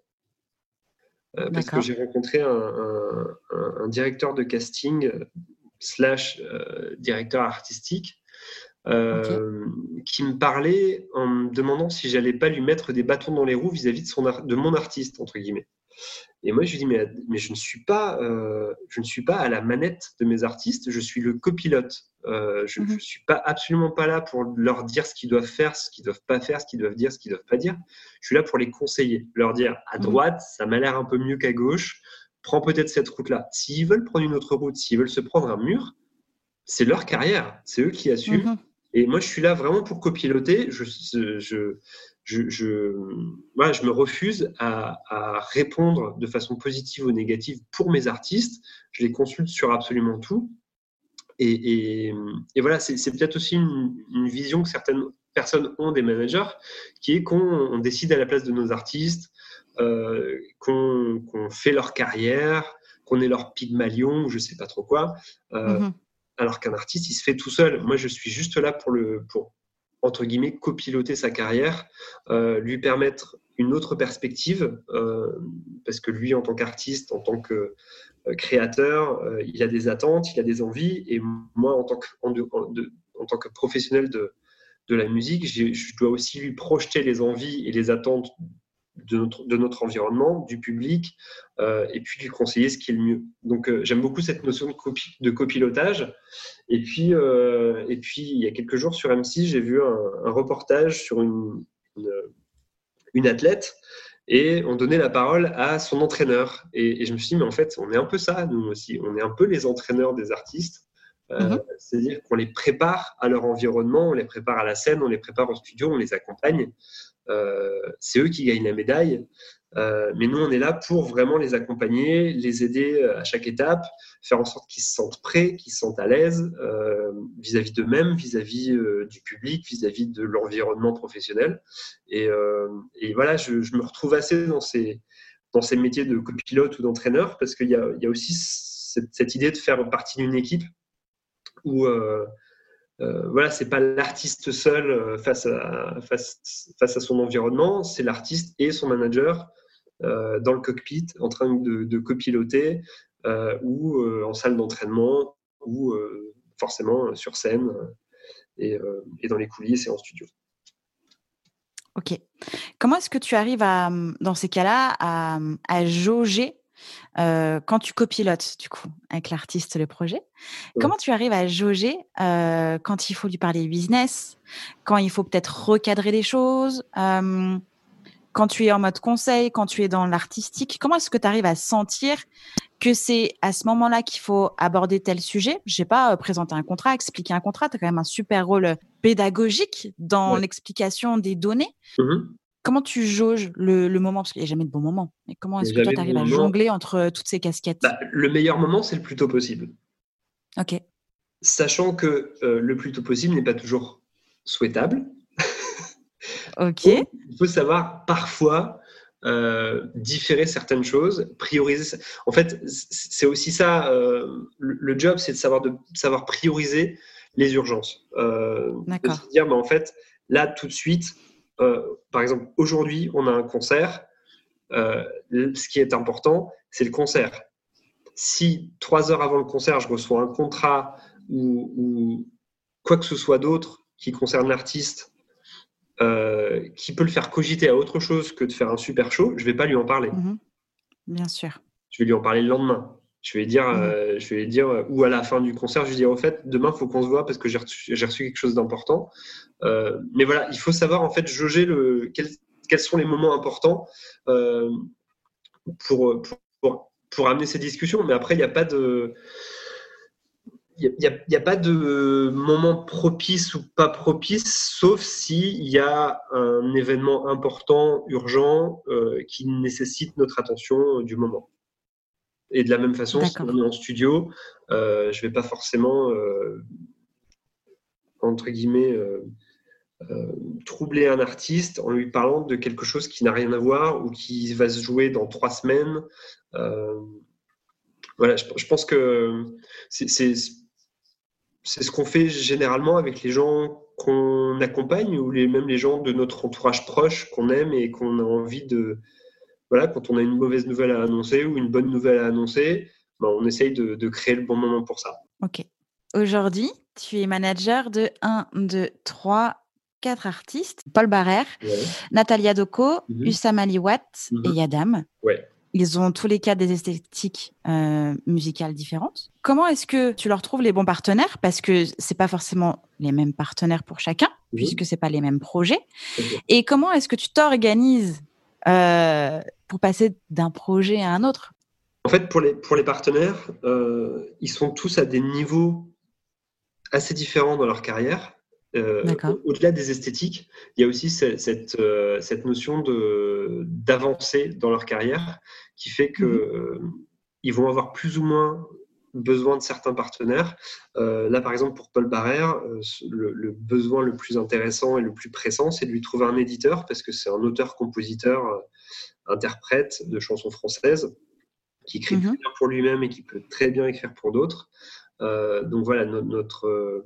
Euh, parce que j'ai rencontré un, un, directeur de casting slash directeur artistique euh, qui me parlait en me demandant si j'allais pas lui mettre des bâtons dans les roues vis-à-vis de, son de mon artiste, entre guillemets. Et moi, je lui dis, mais, mais je, ne suis pas, euh, je ne suis pas à la manette de mes artistes, je suis le copilote. Euh, je ne mhm. suis pas absolument pas là pour leur dire ce qu'ils doivent faire, ce qu'ils doivent pas faire, ce qu'ils doivent dire, ce qu'ils doivent pas dire. Je suis là pour les conseiller, leur dire à mhm. droite, ça m'a l'air un peu mieux qu'à gauche, prends peut-être cette route-là. S'ils veulent prendre une autre route, s'ils veulent se prendre un mur, c'est leur carrière, c'est eux qui assument. Mhm. Et moi, je suis là vraiment pour copiloter. Je, je, je, je, voilà, je me refuse à, à, répondre de façon positive ou négative pour mes artistes. Je les consulte sur absolument tout. Et, et, et voilà, c'est peut-être aussi une, une, vision que certaines personnes ont des managers, qui est qu'on décide à la place de nos artistes, euh, qu'on fait leur carrière, qu'on est leur pygmalion ou je sais pas trop quoi. Euh, mm-hmm alors qu'un artiste, il se fait tout seul. Moi, je suis juste là pour, le, pour entre guillemets, copiloter sa carrière, euh, lui permettre une autre perspective, euh, parce que lui, en tant qu'artiste, en tant que euh, créateur, il a des attentes, il a des envies, et moi, en tant que, en, tant que professionnel de, de la musique, je dois aussi lui projeter les envies et les attentes de notre, de notre environnement, du public, euh, et puis lui conseiller ce qui est le mieux. Donc euh, j'aime beaucoup cette notion de, de copilotage. Et puis, euh, et puis il y a quelques jours sur M6, j'ai vu un, reportage sur une, une, athlète et on donnait la parole à son entraîneur. Et, je me suis dit, mais en fait, on est un peu ça, nous aussi. On est un peu les entraîneurs des artistes. Mm-hmm. C'est-à-dire qu'on les prépare à leur environnement, on les prépare à la scène, on les prépare au studio, on les accompagne. Euh, c'est eux qui gagnent la médaille. Euh, mais nous, on est là pour vraiment les accompagner, les aider euh, à chaque étape, faire en sorte qu'ils se sentent prêts, qu'ils se sentent à l'aise vis-à-vis d'eux-mêmes, vis-à-vis du public, vis-à-vis de l'environnement professionnel. Et, voilà, je, me retrouve assez dans ces, métiers de copilote ou d'entraîneur parce qu'il y, a, aussi cette, idée de faire partie d'une équipe où voilà, c'est pas l'artiste seul euh, face à, face, face à son environnement, c'est l'artiste et son manager euh, dans le cockpit en train de, de copiloter ou en salle d'entraînement ou forcément sur scène et, et, dans les coulisses et en studio.
Ok. Comment est-ce que tu arrives à, dans ces cas-là à, à jauger euh, quand tu copilotes, du coup, avec l'artiste le projet, comment tu arrives à jauger euh, quand il faut lui parler business, quand il faut peut-être recadrer les choses, euh, quand tu es en mode conseil, quand tu es dans l'artistique? Comment est-ce que tu arrives à sentir que c'est à ce moment-là qu'il faut aborder tel sujet? Je sais pas, présenter un contrat, expliquer un contrat, tu as quand même un super rôle pédagogique dans l'explication des données. Mmh comment tu jauges le, moment? Parce qu'il n'y a jamais de bon moment. Mais comment est-ce que toi, tu arrives à jongler entre euh, toutes ces casquettes?
Bah, Le meilleur moment, c'est le plus tôt possible.
Ok.
Sachant que euh, le plus tôt possible n'est pas toujours souhaitable.
ok.
il faut savoir parfois euh, différer certaines choses, prioriser. En fait, c'est aussi ça. le job, c'est de savoir, de savoir prioriser les urgences.
D'accord.
dire, mais en fait, là, tout de suite, euh, par exemple, aujourd'hui, on a un concert. Euh, ce qui est important, c'est le concert. Si trois heures avant le concert, je reçois un contrat ou, quoi que ce soit d'autre qui concerne l'artiste, euh, qui peut le faire cogiter à autre chose que de faire un super show, je ne vais pas lui en parler.
Mhm. Bien sûr.
Je vais lui en parler le lendemain. Je vais dire, mmh. je vais dire, ou à la fin du concert, je vais dire, au fait, demain, il faut qu'on se voit parce que j'ai reçu, reçu, quelque chose d'important. Euh, mais voilà, il faut savoir en fait jauger le, quels, quels sont les moments importants euh, pour, pour, pour amener ces discussions. Mais après, il n'y a pas de il n'y a, pas de moment propice ou pas propice, sauf s'il y a un événement important, urgent, euh, qui nécessite notre attention du moment. Et de la même façon, si on est en studio, euh, je ne vais pas forcément, euh, entre guillemets, troubler un artiste en lui parlant de quelque chose qui n'a rien à voir ou qui va se jouer dans trois semaines. voilà, je, je, pense que c'est c'est ce qu'on fait généralement avec les gens qu'on accompagne ou les, même les gens de notre entourage proche qu'on aime et qu'on a envie de. Voilà, quand on a une mauvaise nouvelle à annoncer ou une bonne nouvelle à annoncer, ben, on essaye de, créer le bon moment pour ça.
Ok. Aujourd'hui, tu es manager de 1, 2, 3, 4 artistes Paul Barrère, Natalia Doko, mm Aliwat et. Yadam.
Ouais.
Ils ont tous les cas des esthétiques euh, musicales différentes. Comment est-ce que tu leur trouves les bons partenaires? Parce que c'est pas forcément les mêmes partenaires pour chacun, puisque c'est pas les mêmes projets. Et comment est-ce que tu t'organises euh, pour passer d'un projet à un autre
En fait, pour les, pour les partenaires, euh, ils sont tous à des niveaux assez différents dans leur carrière. Euh, au-delà des esthétiques, il y a aussi cette, cette, euh, notion d'avancer dans leur carrière qui fait qu'ils mhm. vont avoir plus ou moins besoin de certains partenaires. là, par exemple, pour Paul Barrère, le, besoin le plus intéressant et le plus pressant, c'est de lui trouver un éditeur parce que c'est un auteur-compositeur, interprète de chansons françaises qui écrit mhm. bien pour lui-même et qui peut très bien écrire pour d'autres. donc voilà, notre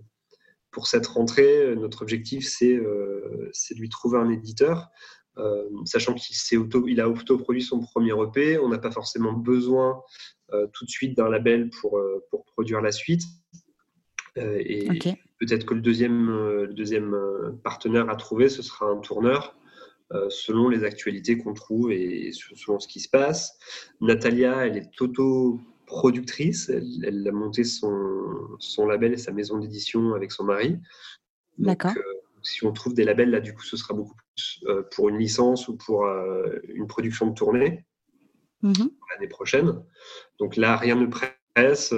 pour cette rentrée, euh, notre objectif, c'est euh, de lui trouver un éditeur. Euh, sachant qu'il auto, il a autoproduit son premier EP, on n'a pas forcément besoin tout de suite d'un label pour, pour produire la suite. et peut-être que le deuxième, le deuxième partenaire à trouver, ce sera un tourneur, selon les actualités qu'on trouve et selon ce qui se passe. Natalia, elle est auto productrice. Elle, a monté son, son, label et sa maison d'édition avec son mari.
D'accord. Euh,
si on trouve des labels, là, du coup, ce sera beaucoup plus euh, pour une licence ou pour euh, une production de tournée mhm. l'année prochaine. Donc là, rien ne presse.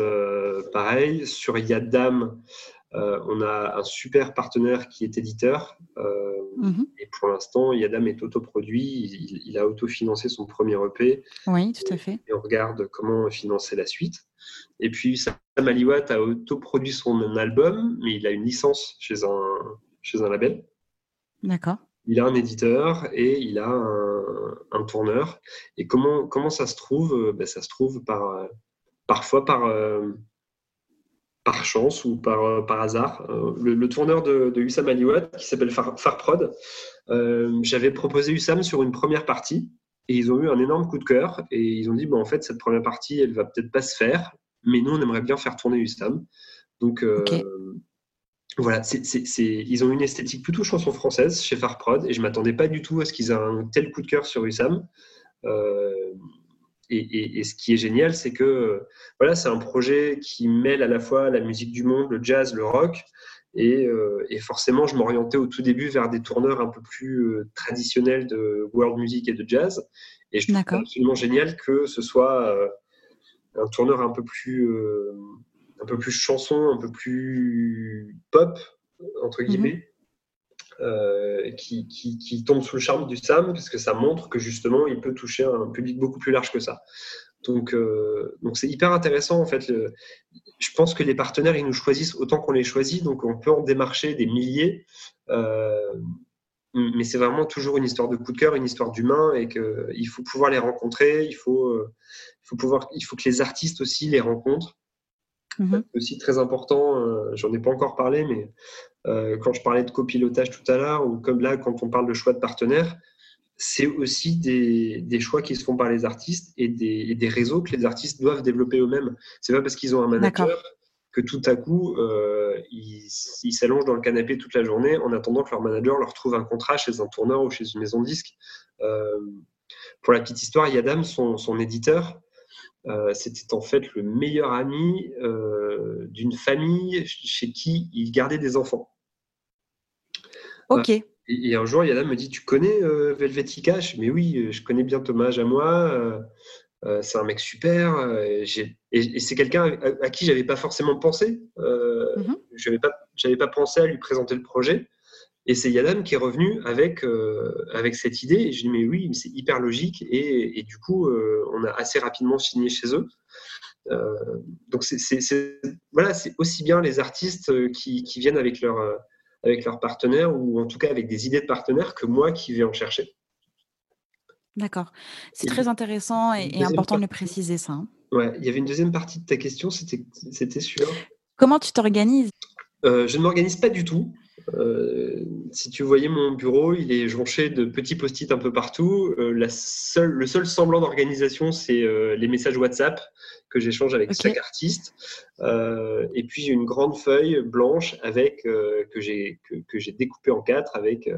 pareil, sur Yadam, on a un super partenaire qui est éditeur. Mhm. Et pour l'instant, Yadam est autoproduit. Il, il a autofinancé son premier EP.
Oui, tout à fait.
Et on regarde comment financer la suite. Et puis, Sam Aliwat a autoproduit son album, mais il a une licence chez un, chez un label.
D'accord.
Il a un éditeur et il a un, tourneur. Et comment, comment ça se trouve ben, Ça se trouve par, parfois par, euh, par chance ou par, euh, par hasard. Euh, le, tourneur de, de Hussam qui s'appelle Farprod, euh, j'avais proposé Hussam sur une première partie et ils ont eu un énorme coup de cœur et ils ont dit bon, en fait, cette première partie, elle va peut-être pas se faire, mais nous, on aimerait bien faire tourner Hussam. Donc, voilà, ils ont une esthétique plutôt chanson française chez Farprod et je m'attendais pas du tout à ce qu'ils aient un tel coup de cœur sur Hussam. Et, ce qui est génial, c'est que voilà, c'est un projet qui mêle à la fois la musique du monde, le jazz, le rock. Et, euh, forcément, je m'orientais au tout début vers des tourneurs un peu plus euh, traditionnels de world music et de jazz. Et je trouve absolument génial que ce soit euh, un tourneur un peu plus, un peu plus chanson, un peu plus pop, entre mhm. guillemets. Euh, qui, qui, tombe sous le charme du Sam, parce que ça montre que justement, il peut toucher un public beaucoup plus large que ça. Donc, euh, donc c'est hyper intéressant en fait. je pense que les partenaires, ils nous choisissent autant qu'on les choisit, donc on peut en démarcher des milliers. Euh, mais c'est vraiment toujours une histoire de coup de cœur, une histoire d'humain, et qu'il faut pouvoir les rencontrer. Il faut, il faut pouvoir, il faut que les artistes aussi les rencontrent. C'est aussi très important. J'en ai pas encore parlé, mais euh, quand je parlais de copilotage tout à l'heure, ou comme là, quand on parle de choix de partenaires, c'est aussi des, choix qui se font par les artistes et des, réseaux que les artistes doivent développer eux-mêmes. C'est pas parce qu'ils ont un manager que tout à coup, euh, ils s'allongent dans le canapé toute la journée en attendant que leur manager leur trouve un contrat chez un tourneur ou chez une maison de disques. Euh, pour la petite histoire, Yadam, son, son éditeur, c'était en fait le meilleur ami d'une famille chez qui il gardait des enfants.
Ok.
Et, un jour, Yana me dit Tu connais euh, Helvetica Mais oui, euh, je connais bien Thomas à moi. c'est un mec super. et, c'est quelqu'un à, qui j'avais pas forcément pensé. Mm-hmm. Je n'avais pas, pas pensé à lui présenter le projet. Et c'est Yadam qui est revenu avec, avec cette idée. Et je lui ai dit, mais oui, c'est hyper logique. Et, et du coup, on a assez rapidement signé chez eux. donc, c'est voilà, aussi bien les artistes qui, qui viennent avec leur, avec leurs partenaires ou en tout cas avec des idées de partenaires que moi qui vais en chercher.
D'accord. C'est très intéressant et, important de le préciser, ça. Hein.
Ouais, il y avait une deuxième partie de ta question, c'était sur.
Comment tu t'organises?
Euh, Je ne m'organise pas du tout. Euh, si tu voyais mon bureau, il est jonché de petits post-it un peu partout. Euh, la seule, le seul semblant d'organisation, c'est les messages WhatsApp que j'échange avec chaque artiste. et puis j'ai une grande feuille blanche avec que j'ai que, que j'ai découpée en quatre avec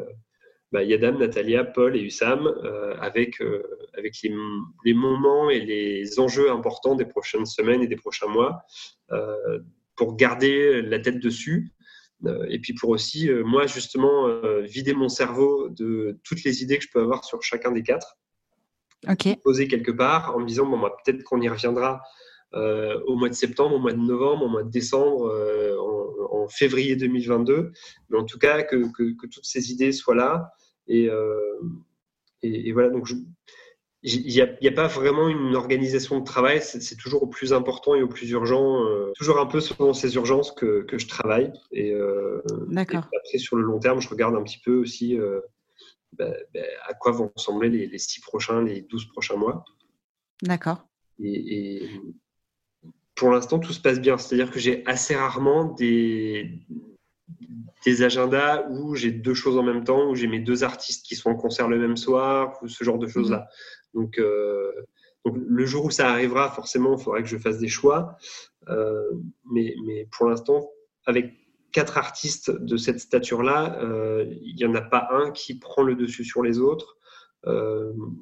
bah, Yadam, Natalia, Paul et Hussam, avec, avec les, les, moments et les enjeux importants des prochaines semaines et des prochains mois, pour garder la tête dessus euh, et puis pour aussi, euh, moi, justement, euh, vider mon cerveau de toutes les idées que je peux avoir sur chacun des quatre. Poser quelque part en me disant, bon, bah, peut-être qu'on y reviendra au mois de septembre, au mois de novembre, au mois de décembre, en, février 2022. Mais en tout cas, que, que, toutes ces idées soient là. Et, et, et voilà, donc je, il n'y a, pas vraiment une organisation de travail, c'est toujours au plus important et au plus urgent, euh, toujours un peu selon ces urgences que, que je travaille. Et, euh, après, sur le long terme, je regarde un petit peu aussi euh, bah, bah, à quoi vont ressembler les, les, six prochains, les douze prochains mois.
D'accord.
Et, et, pour l'instant, tout se passe bien. C'est-à-dire que j'ai assez rarement des, des agendas où j'ai deux choses en même temps, où j'ai mes deux artistes qui sont en concert le même soir, ou ce genre de choses-là. Mhm. Euh, donc, le jour où ça arrivera, forcément, il faudra que je fasse des choix. Euh, mais, pour l'instant, avec quatre artistes de cette stature-là, euh, il n'y en a pas un qui prend le dessus sur les autres.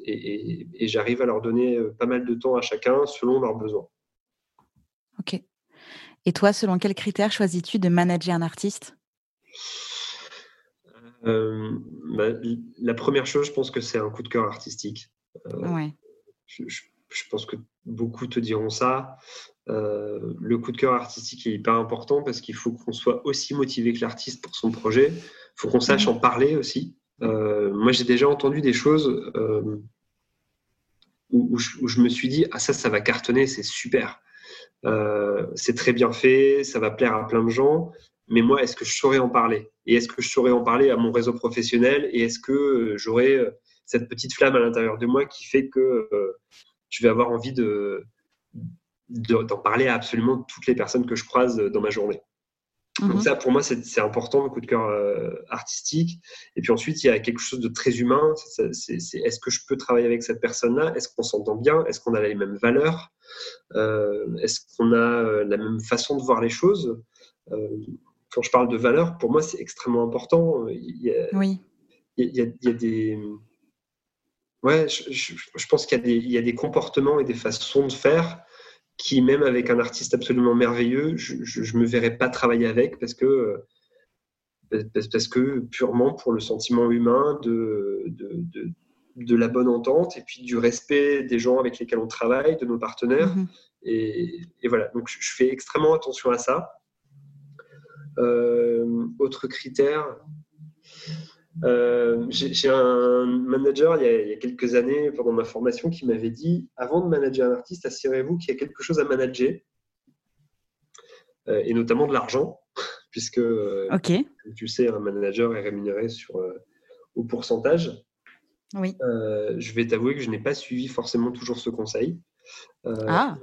et, j'arrive à leur donner pas mal de temps à chacun selon leurs besoins.
Ok. Et toi, selon quels critères choisis-tu de manager un artiste?
Bah, La première chose, je pense que c'est un coup de cœur artistique.
Euh,
je, pense que beaucoup te diront ça. Euh, le coup de cœur artistique est hyper important parce qu'il faut qu'on soit aussi motivé que l'artiste pour son projet. Il faut qu'on sache en parler aussi. Euh, moi, j'ai déjà entendu des choses où, je, me suis dit ah ça, ça va cartonner, c'est super, c'est très bien fait, ça va plaire à plein de gens. Mais moi, est-ce que je saurais en parler? Et est-ce que je saurais en parler à mon réseau professionnel? Et est-ce que j'aurais cette petite flamme à l'intérieur de moi qui fait que euh, je vais avoir envie de d'en parler à absolument toutes les personnes que je croise dans ma journée. Donc mhm. ça, pour moi, c'est important, le coup de cœur euh, artistique. Et puis ensuite, il y a quelque chose de très humain. C'est est-ce que je peux travailler avec cette personne-là? Est-ce qu'on s'entend bien? Est-ce qu'on a les mêmes valeurs? Euh, Est-ce qu'on a la même façon de voir les choses? Quand je parle de valeurs, pour moi, c'est extrêmement important. Il
oui.
Il y, a, il y a des Ouais, je, pense qu'il y, a des comportements et des façons de faire qui, même avec un artiste absolument merveilleux, je ne me verrais pas travailler avec parce que, euh, parce que purement pour le sentiment humain de, de, de, la bonne entente et puis du respect des gens avec lesquels on travaille, de nos partenaires. Mm-hmm. et, et, voilà, donc je fais extrêmement attention à ça. Euh, autre critère, euh, j'ai un manager il y, a, quelques années pendant ma formation qui m'avait dit avant de manager un artiste, assurez-vous qu'il y a quelque chose à manager euh, et notamment de l'argent, <laughs> puisque
euh,
tu sais, un manager est rémunéré sur, au pourcentage.
Oui.
je vais t'avouer que je n'ai pas suivi forcément toujours ce conseil.
Ah.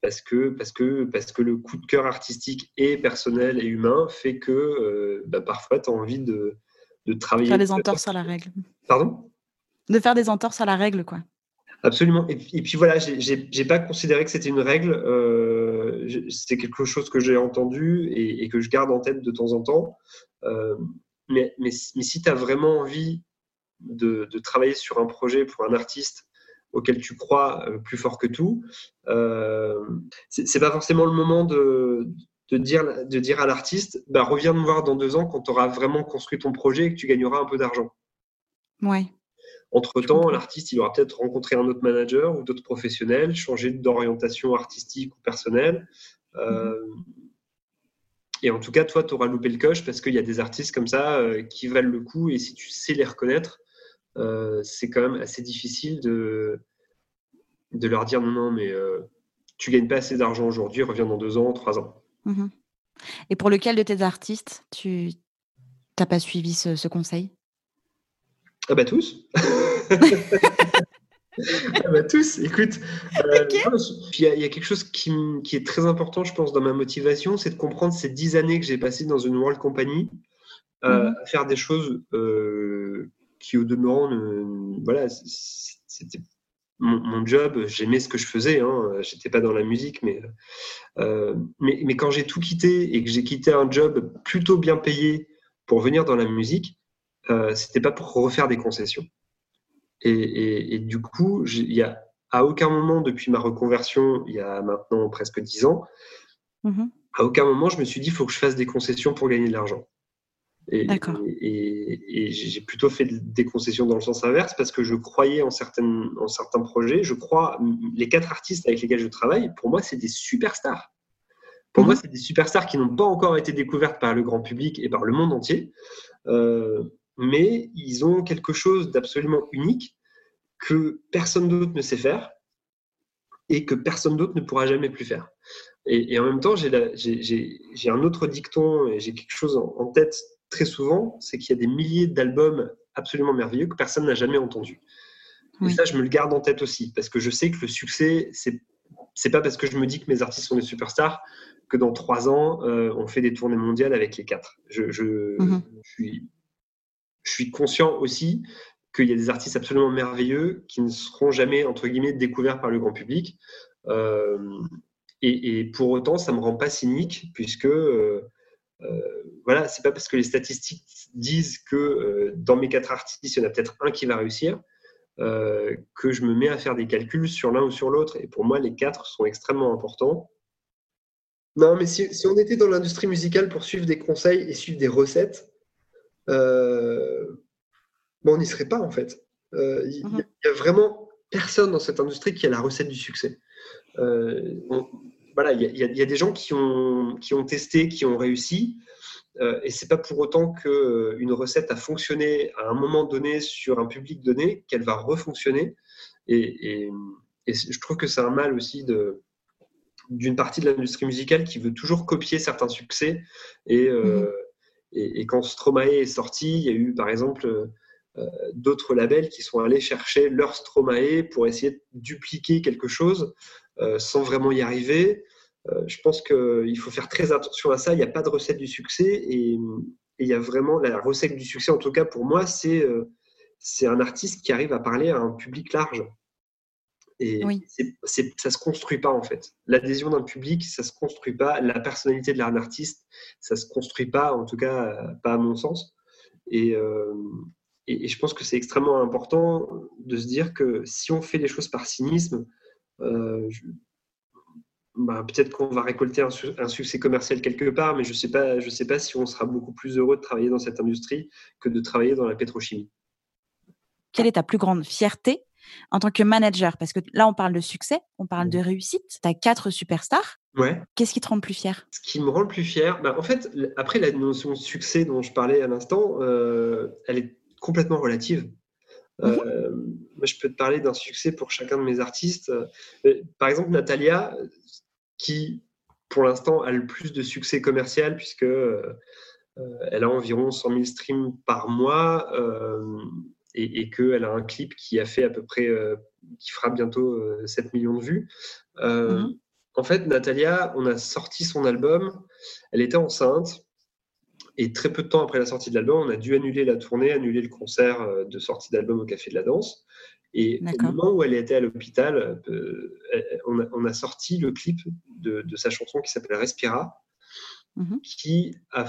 parce, que, parce, que, parce que le coup de cœur artistique et personnel et humain fait que bah, parfois tu as envie de, de travailler.
Faire des entorses à la règle.
Pardon?
De faire des entorses à la règle, quoi.
Absolument. Et, puis voilà, j'ai pas considéré que c'était une règle. Euh, c'est quelque chose que j'ai entendu et, que je garde en tête de temps en temps. Euh, mais, mais, si tu as vraiment envie de, travailler sur un projet pour un artiste auquel tu crois euh, plus fort que tout, euh, c'est pas forcément le moment de, de dire, de dire à l'artiste, bah, reviens me voir dans deux ans quand tu auras vraiment construit ton projet et que tu gagneras un peu d'argent.
Ouais.
Entre-temps, l'artiste, il aura peut-être rencontré un autre manager ou d'autres professionnels, changé d'orientation artistique ou personnelle. Euh, et en tout cas, toi, tu auras loupé le coche parce qu'il y a des artistes comme ça euh, qui valent le coup. Et si tu sais les reconnaître, euh, c'est quand même assez difficile de, de leur dire non, non, mais tu gagnes pas assez d'argent aujourd'hui, reviens dans deux ans, trois ans.
Mhm. Et pour lequel de tes artistes, tu n'as pas suivi ce conseil?
Ah bah tous. <laughs> ah bah tous, écoute. Euh, il y, a quelque chose qui, est très important, je pense, dans ma motivation, c'est de comprendre ces dix années que j'ai passées dans une World Company euh, mhm. à faire des choses euh, qui, au demeurant, voilà, c'était mon, job, j'aimais ce que je faisais, hein, j'étais pas dans la musique, mais, mais, mais quand j'ai tout quitté et que j'ai quitté un job plutôt bien payé pour venir dans la musique, euh, c'était pas pour refaire des concessions. Et, du coup, il y a à aucun moment depuis ma reconversion, il y a maintenant presque dix ans, mm-hmm. à aucun moment je me suis dit il faut que je fasse des concessions pour gagner de l'argent. Et, et, j'ai plutôt fait des concessions dans le sens inverse parce que je croyais en, certaines, en certains projets. Je crois, les quatre artistes avec lesquels je travaille, pour moi, c'est des superstars. Pour moi, mm-hmm. c'est des superstars qui n'ont pas encore été découvertes par le grand public et par le monde entier. Euh, mais ils ont quelque chose d'absolument unique que personne d'autre ne sait faire et que personne d'autre ne pourra jamais plus faire. Et, en même temps, j'ai un autre dicton et j'ai quelque chose en, tête très souvent, c'est qu'il y a des milliers d'albums absolument merveilleux que personne n'a jamais entendus. Et ça, je me le garde en tête aussi, parce que je sais que le succès, c'est c'est pas parce que je me dis que mes artistes sont des superstars que dans trois ans, euh, on fait des tournées mondiales avec les quatre. Je, je, je suis je suis conscient aussi qu'il y a des artistes absolument merveilleux qui ne seront jamais, entre guillemets, découverts par le grand public. Euh, et, pour autant, ça ne me rend pas cynique, puisque euh, voilà, c'est pas parce que les statistiques disent que euh, dans mes quatre artistes, il y en a peut-être un qui va réussir, que je me mets à faire des calculs sur l'un ou sur l'autre. Et pour moi, les quatre sont extrêmement importants. Non, mais si, si on était dans l'industrie musicale pour suivre des conseils et suivre des recettes, euh, on n'y serait pas en fait. Euh, il n'y a, vraiment personne dans cette industrie qui a la recette du succès. Euh, voilà, il y, a des gens qui ont, qui ont testé, qui ont réussi, euh, et c'est pas pour autant qu'une recette a fonctionné à un moment donné sur un public donné qu'elle va refonctionner. Et, je trouve que c'est un mal aussi de d'une partie de l'industrie musicale qui veut toujours copier certains succès. Et, mmh et, quand Stromae est sorti, il y a eu par exemple euh, d'autres labels qui sont allés chercher leur Stromae pour essayer de dupliquer quelque chose. euh, sans vraiment y arriver. Euh, je pense qu'il faut faire très attention à ça. Il n'y a pas de recette du succès et, il y a vraiment la recette du succès, en tout cas pour moi, c'est c'est un artiste qui arrive à parler à un public large. Et c'est, ça se construit pas en fait. L'adhésion d'un public, ça se construit pas. La personnalité de l'art artiste, ça se construit pas, en tout cas pas à mon sens. Et, euh, et, je pense que c'est extrêmement important de se dire que si on fait les choses par cynisme, euh, bah, peut-être qu'on va récolter un, un, succès commercial quelque part, mais je sais pas, je sais pas si on sera beaucoup plus heureux de travailler dans cette industrie que de travailler dans la pétrochimie.
Quelle est ta plus grande fierté en tant que manager? Parce que là, on parle de succès, on parle de réussite. Tu as quatre superstars.
Ouais.
Qu'est-ce qui te rend le plus fier?
Ce qui me rend le plus fier, bah, en fait, après la notion de succès dont je parlais à l'instant, euh, elle est complètement relative. Euh, mmh moi, je peux te parler d'un succès pour chacun de mes artistes. Euh, par exemple, Natalia, qui pour l'instant a le plus de succès commercial puisque elle a environ 100 000 streams par mois et, et qu'elle a un clip qui a fait à peu près, euh, qui fera bientôt 7 euh, millions de vues. Euh, mhm. En fait, Natalia, on a sorti son album, elle était enceinte, et très peu de temps après la sortie de l'album, on a dû annuler la tournée, annuler le concert de sortie d'album au Café de la Danse. Et au moment où elle était à l'hôpital, on, a, sorti le clip de, sa chanson qui s'appelle Respira, mhm. qui a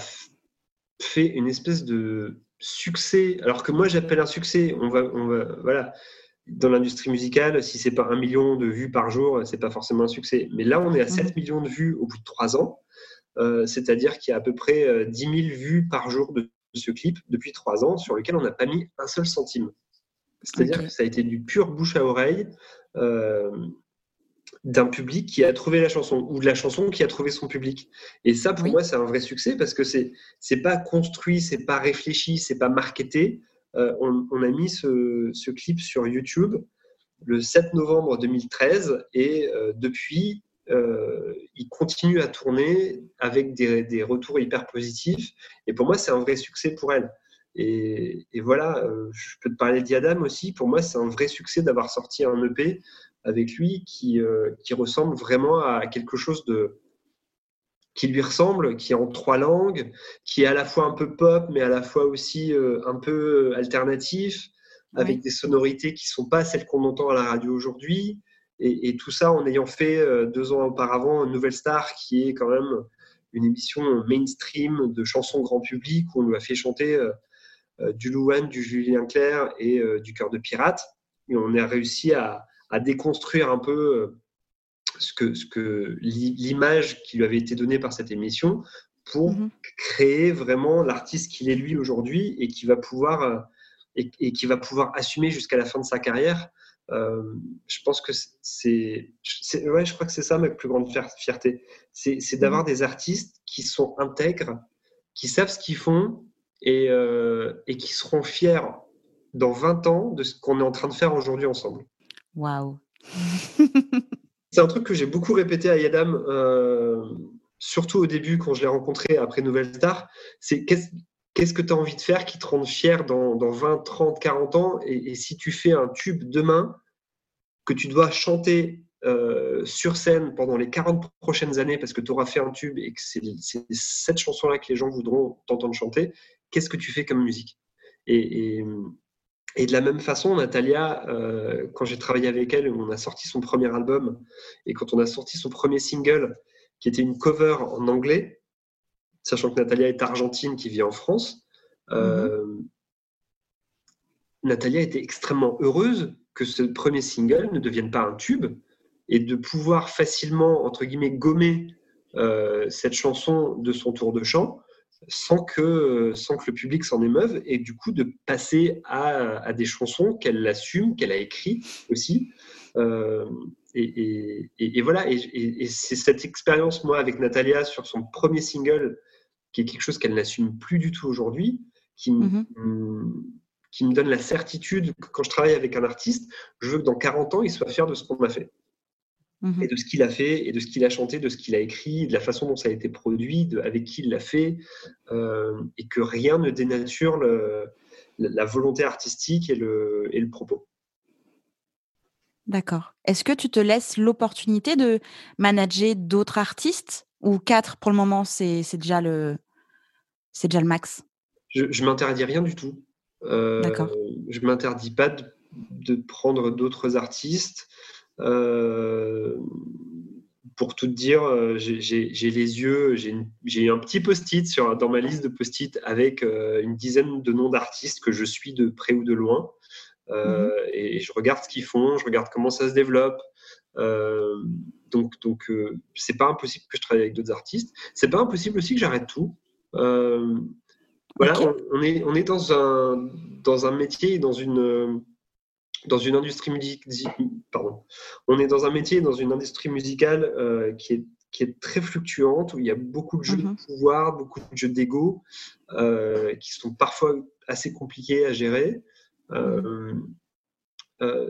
fait une espèce de succès, alors que moi j'appelle un succès, on va, on va voilà, dans l'industrie musicale, si c'est pas un million de vues par jour, c'est pas forcément un succès. Mais là, on est à 7 millions de vues au bout de trois ans, euh, c'est-à-dire qu'il y a à peu près 10 euh, 000 vues par jour de ce clip depuis trois ans, sur lequel on n'a pas mis un seul centime. C'est-à-dire que ça a été du pur bouche à oreille d'un public qui a trouvé la chanson ou de la chanson qui a trouvé son public. Et ça, pour moi, c'est un vrai succès parce que c'est c'est pas construit, c'est pas réfléchi, c'est pas marketé. Euh, on, a mis ce, clip sur YouTube le 7 novembre 2013 et euh, depuis, euh, il continue à tourner avec des, des, retours hyper positifs. Et pour moi, c'est un vrai succès pour elle. Et, et voilà, je peux te parler d'Iadam aussi. Pour moi, c'est un vrai succès d'avoir sorti un EP avec lui qui, euh, qui ressemble vraiment à quelque chose de qui lui ressemble, qui est en trois langues, qui est à la fois un peu pop, mais à la fois aussi euh, un peu alternatif, avec des sonorités qui sont pas celles qu'on entend à la radio aujourd'hui. Et, tout ça en ayant fait euh, deux ans auparavant une Nouvelle Star, qui est quand même une émission mainstream de chansons grand public où on lui a fait chanter du Louane, du Julien Clerc et du Cœur de Pirate. Et on a réussi à, à déconstruire un peu euh, ce que, ce que l'image qui lui avait été donnée par cette émission pour mhm. créer vraiment l'artiste qu'il est lui aujourd'hui et qui va pouvoir euh, et, qui va pouvoir assumer jusqu'à la fin de sa carrière. Euh, je pense que c'est, ouais, je crois que c'est ça ma plus grande fierté, c'est, d'avoir mhm. des artistes qui sont intègres, qui savent ce qu'ils font et, et qui seront fiers dans 20 ans de ce qu'on est en train de faire aujourd'hui ensemble.
Waouh. <laughs>
c'est un truc que j'ai beaucoup répété à Yadam, euh, surtout au début quand je l'ai rencontré après Nouvelle Star. C'est qu'est-ce que tu as envie de faire qui te rende fier dans, 20, 30, 40 ans et, si tu fais un tube demain que tu dois chanter euh, sur scène pendant les 40 prochaines années parce que tu auras fait un tube et que c'est cette chanson-là que les gens voudront t'entendre chanter, qu'est-ce que tu fais comme musique? Et, de la même façon, Natalia, euh, quand j'ai travaillé avec elle, on a sorti son premier album, et quand on a sorti son premier single, qui était une cover en anglais, sachant que Natalia est argentine qui vit en France, euh, mhm. Natalia était extrêmement heureuse que ce premier single ne devienne pas un tube, et de pouvoir facilement, entre guillemets, gommer euh, cette chanson de son tour de chant sans que, sans que le public s'en émeuve et du coup de passer à, des chansons qu'elle assume, qu'elle a écrites aussi. Euh, et, et, voilà, et, c'est cette expérience, moi, avec Natalia sur son premier single, qui est quelque chose qu'elle n'assume plus du tout aujourd'hui, qui, mm-hmm. qui me donne la certitude que quand je travaille avec un artiste, je veux que dans 40 ans, il soit fier de ce qu'on a fait. Mmh et de ce qu'il a fait, et de ce qu'il a chanté, de ce qu'il a écrit, de la façon dont ça a été produit, de, avec qui il l'a fait, euh, et que rien ne dénature le, la volonté artistique et le, et le propos.
D'accord. Est-ce que tu te laisses l'opportunité de manager d'autres artistes? Ou quatre pour le moment, c'est déjà le c'est déjà le max
Je, je m'interdis rien du tout. Euh, D'accord. Je m'interdis pas de, de prendre d'autres artistes. Euh, pour tout te dire, euh, j'ai les yeux, j'ai un petit post-it dans ma liste de post-it avec euh, une dizaine de noms d'artistes que je suis de près ou de loin. Mhm. et, je regarde ce qu'ils font, je regarde comment ça se développe. donc, donc c'est pas impossible que je travaille avec d'autres artistes. C'est pas impossible aussi que j'arrête tout. Voilà, on, est, on est dans un, dans un métier, dans une dans une industrie musicale, pardon, on est dans un métier, dans une industrie musicale euh, qui, est, qui est très fluctuante, où il y a beaucoup de jeux de mhm. pouvoir, beaucoup de jeux d'ego, euh, qui sont parfois assez compliqués à gérer. Euh,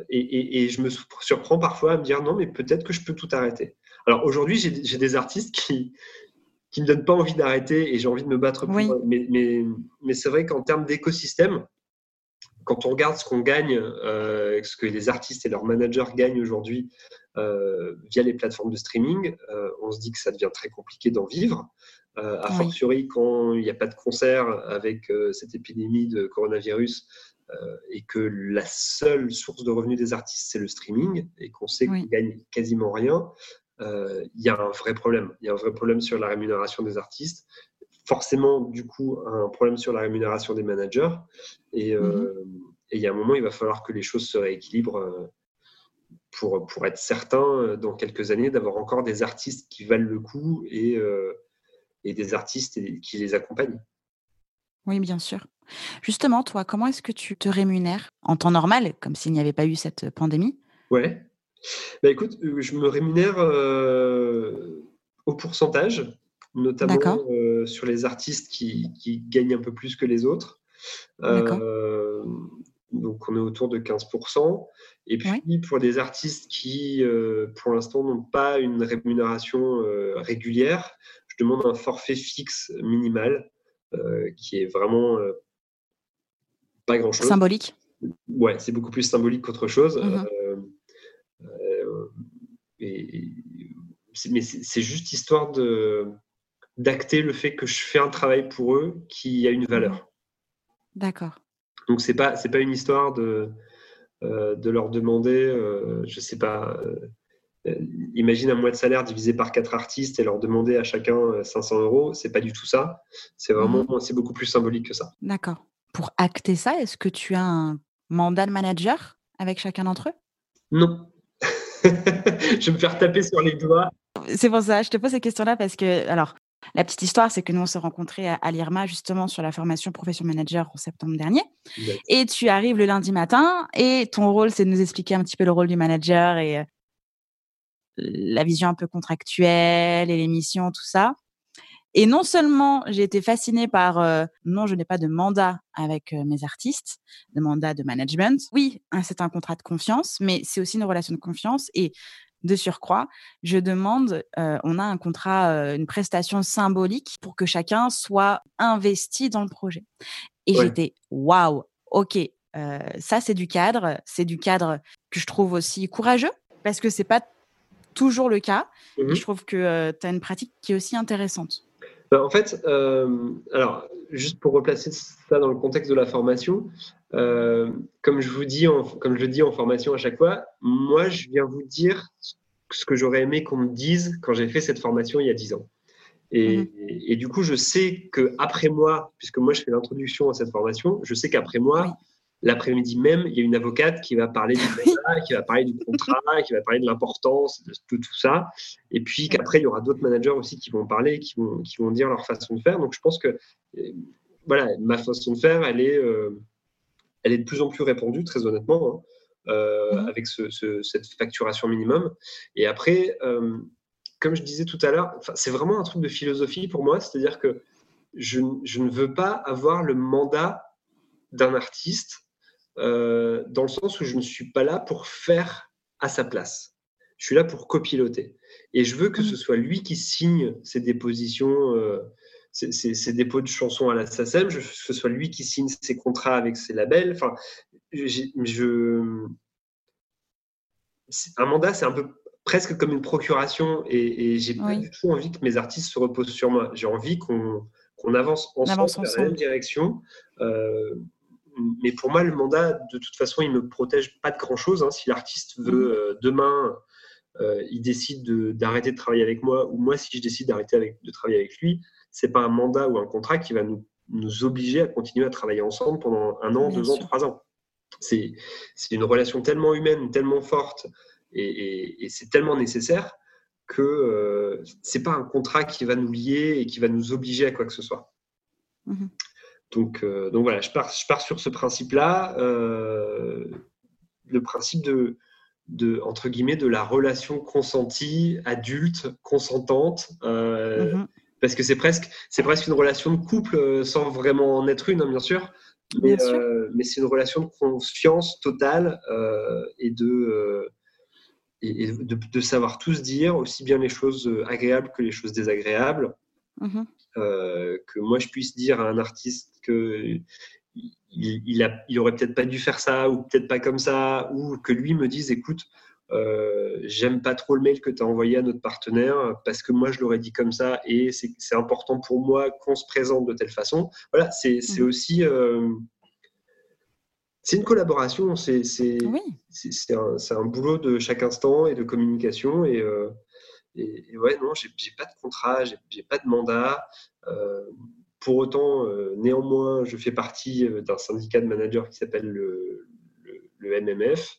et, et, je me surprends parfois à me dire non, mais peut-être que je peux tout arrêter. Alors aujourd'hui, j'ai des artistes qui qui me donnent pas envie d'arrêter et j'ai envie de me battre pour. Mais, mais, mais c'est vrai qu'en termes d'écosystème, quand on regarde ce qu'on gagne, euh, ce que les artistes et leurs managers gagnent aujourd'hui euh, via les plateformes de streaming, euh, on se dit que ça devient très compliqué d'en vivre. a fortiori quand il n'y a pas de concert avec cette épidémie de coronavirus et que la seule source de revenus des artistes c'est le streaming et qu'on sait qu'ils gagnent quasiment rien, il y a un vrai problème. Il y a un vrai problème sur la rémunération des artistes forcément, du coup, un problème sur la rémunération des managers. Euh, mhm. Et il y a un moment, il va falloir que les choses se rééquilibrent euh, pour, pour être certain, euh, dans quelques années, d'avoir encore des artistes qui valent le coup et, et des artistes qui les accompagnent.
Oui, bien sûr. Justement, toi, comment est-ce que tu te rémunères en temps normal, comme s'il n'y avait pas eu cette pandémie?
Ouais. Bah écoute, je me rémunère au pourcentage, notamment sur les artistes qui, qui, gagnent un peu plus que les autres. donc on est autour de 15%. Et puis pour des artistes qui, pour l'instant, n'ont pas une rémunération régulière, je demande un forfait fixe minimal qui est vraiment pas grand-chose.
Symbolique
Ouais, c'est beaucoup plus symbolique qu'autre chose. Mmh et, mais c'est juste histoire de d'acter le fait que je fais un travail pour eux qui a une valeur.
D'accord.
Donc c'est pas c'est pas une histoire de euh, de leur demander, euh, je sais pas, euh, imagine un mois de salaire divisé par quatre artistes et leur demander à chacun 500 euros. C'est pas du tout ça. C'est vraiment mmh. c'est beaucoup plus symbolique que ça.
D'accord. Pour acter ça, est-ce que tu as un mandat de manager avec chacun d'entre eux?
Non. <laughs> je vais me faire taper sur les doigts.
C'est pour ça, je te pose ces questions-là parce que, alors, la petite histoire, c'est que nous, on s'est rencontrés à, l'IRMA justement sur la formation Profession Manager en septembre dernier. Et tu arrives le lundi matin et ton rôle, c'est de nous expliquer un petit peu le rôle du manager et euh, la vision un peu contractuelle et les missions, tout ça. Et non seulement j'ai été fascinée par euh, non, je n'ai pas de mandat avec euh, mes artistes, de mandat de management. Oui, hein, c'est un contrat de confiance, mais c'est aussi une relation de confiance. Et de surcroît, je demande, euh, on a un contrat, une prestation symbolique pour que chacun soit investi dans le projet. Et j'étais waouh, ok, ça c'est du cadre, c'est du cadre que je trouve aussi courageux parce que c'est pas toujours le cas. Et mmh je trouve que tu as une pratique qui est aussi intéressante.
Bah, en fait, euh, alors, juste pour replacer ça dans le contexte de la formation, euh, comme, je vous dis en, comme je le dis en formation à chaque fois, moi, je viens vous dire ce que j'aurais aimé qu'on me dise quand j'ai fait cette formation il y a 10 ans. Et, mhm. et, du coup, je sais qu'après moi, puisque moi je fais l'introduction à cette formation, je sais qu'après moi, L'après-midi même, il y a une avocate qui va parler du <laughs> qui va parler du contrat, qui va parler de l'importance de, tout ça. Et puis qu'après, il y aura d'autres managers aussi qui vont parler, qui vont, qui vont dire leur façon de faire. Donc je pense que euh, voilà, ma façon de faire, elle est, euh, elle est de plus en plus répandue, très honnêtement, hein, euh, mhm. avec cette facturation minimum. Et après, comme je disais tout à l'heure, c'est vraiment un truc de philosophie pour moi, c'est-à-dire que je, je ne veux pas avoir le mandat d'un artiste euh, dans le sens où je ne suis pas là pour faire à sa place. Je suis là pour copiloter. Et je veux que ce mm. soit lui qui signe ses dépositions, euh, ses, dépôts de chansons à la SACEM, que ce soit lui qui signe ses contrats avec ses labels. Enfin, je, un mandat, c'est un peu presque comme une procuration et, et j'ai pas du tout envie que mes artistes se reposent sur moi. J'ai envie qu'on avance ensemble dans la même direction. Euh, mais pour moi, le mandat, de toute façon, il ne me protège pas de grand-chose. Hein. Si l'artiste veut mm. euh, demain, euh, il décide d'arrêter de, travailler avec moi, ou moi, si je décide d'arrêter de travailler avec lui, c'est pas un mandat ou un contrat qui va nous, nous, obliger à continuer à travailler ensemble pendant un an, deux ans, trois ans. C'est une relation tellement humaine, tellement forte, et, et, c'est tellement nécessaire que euh, c'est pas un contrat qui va nous lier et qui va nous obliger à quoi que ce soit. Mm-hmm. Donc, euh, donc voilà, je pars, je pars sur ce principe-là, euh, le principe de, de, entre guillemets, de la relation consentie, adulte, consentante, euh, mhm. parce que c'est presque, c'est presque une relation de couple sans vraiment en être une, hein, bien sûr, mais, mais c'est une relation de confiance totale et de et, de, savoir tous dire aussi bien les choses agréables que les choses désagréables. Mhm. que moi je puisse dire à un artiste que il, a, il aurait peut-être pas dû faire ça ou peut-être pas comme ça, ou que lui me dise écoute, euh, j'aime pas trop le mail que tu as envoyé à notre partenaire parce que moi je l'aurais dit comme ça et c'est important pour moi qu'on se présente de telle façon. Voilà, c'est mmh. aussi. Euh, c'est une collaboration, c'est un, un, boulot de chaque instant et de communication. Et, euh, et, ouais, non, j'ai pas de contrat, j'ai pas de mandat. Pour autant, euh, néanmoins, je fais partie euh, d'un syndicat de managers qui s'appelle le, MMF.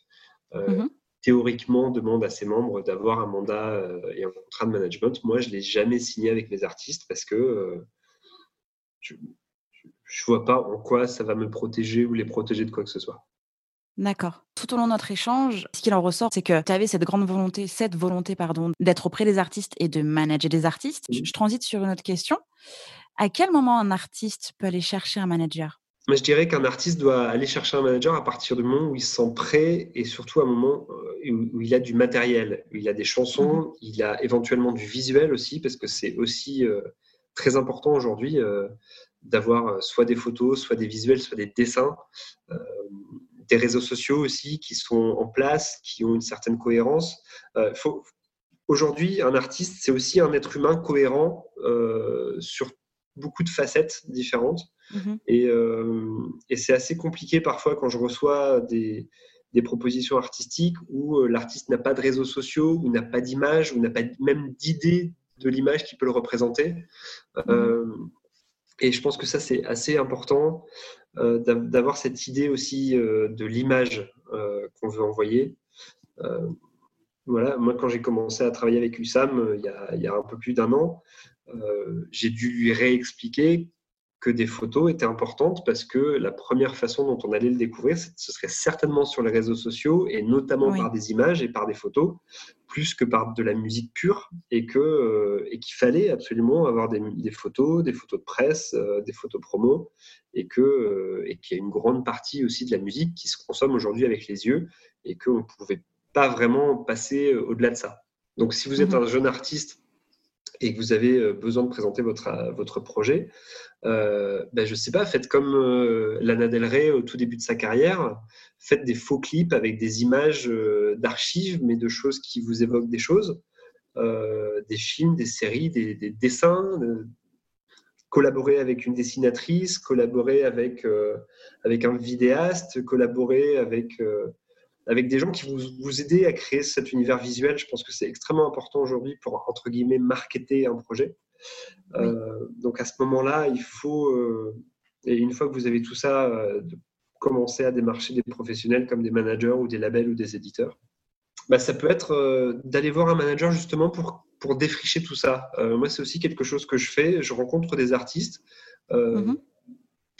Euh, mhm. Théoriquement, demande à ses membres d'avoir un mandat et un contrat de management. Moi, je ne l'ai jamais signé avec mes artistes parce que je, je vois pas en quoi ça va me protéger ou les protéger de quoi que ce soit.
D'accord. Tout au long de notre échange, ce qu'il en ressort, c'est que tu avais cette grande volonté, cette volonté, pardon, d'être auprès des artistes et de manager des artistes. Je transite sur une autre question. À quel moment un artiste peut aller chercher un manager?
Mais je dirais qu'un artiste doit aller chercher un manager à partir du moment où il se sent prêt et surtout à un moment euh, où il a du matériel, où il a des chansons, mmh il a éventuellement du visuel aussi, parce que c'est aussi euh, très important aujourd'hui euh, d'avoir soit des photos, soit des visuels, soit des dessins, des réseaux sociaux aussi qui sont en place, qui ont une certaine cohérence. Aujourd'hui, un artiste, c'est aussi un être humain cohérent sur beaucoup de facettes différentes. Mmh euh, et, c'est assez compliqué parfois quand je reçois des, propositions artistiques où euh, l'artiste n'a pas de réseaux sociaux, ou n'a pas d'image, ou n'a pas même d'idée de l'image qui peut le représenter. Mmh euh, et je pense que ça, c'est assez important d'avoir cette idée aussi de l'image qu'on veut envoyer. voilà, moi, quand j'ai commencé à travailler avec USAM il il y a un peu plus d'un an, j'ai dû lui réexpliquer que des photos étaient importantes parce que la première façon dont on allait le découvrir, ce serait certainement sur les réseaux sociaux et notamment par des images et par des photos, plus que par de la musique pure et que euh, et qu'il fallait absolument avoir des, photos, des photos de presse, euh, des photos promo et que euh, et qu'il y a une grande partie aussi de la musique qui se consomme aujourd'hui avec les yeux et qu'on ne pouvait pas vraiment passer au-delà de ça. Donc si vous êtes mmh un jeune artiste et que vous avez besoin de présenter votre, votre projet, euh, ben, je sais pas, faites comme euh, Lana Del Rey au tout début de sa carrière, faites des faux clips avec des images euh, d'archives, mais de choses qui vous évoquent des choses, euh, des films, des séries, des, dessins, collaborer avec une dessinatrice, collaborer avec, avec un vidéaste, collaborer avec, avec des gens qui vous, vous aident à créer cet univers visuel. Je pense que c'est extrêmement important aujourd'hui pour, entre guillemets, marketer un projet. Euh, donc à ce moment-là, il faut, euh, et une fois que vous avez tout ça, euh, de commencer à démarcher des professionnels comme des managers ou des labels ou des éditeurs. Bah, ça peut être d'aller voir un manager justement pour, pour défricher tout ça. moi, c'est aussi quelque chose que je fais. Je rencontre des artistes mm-hmm.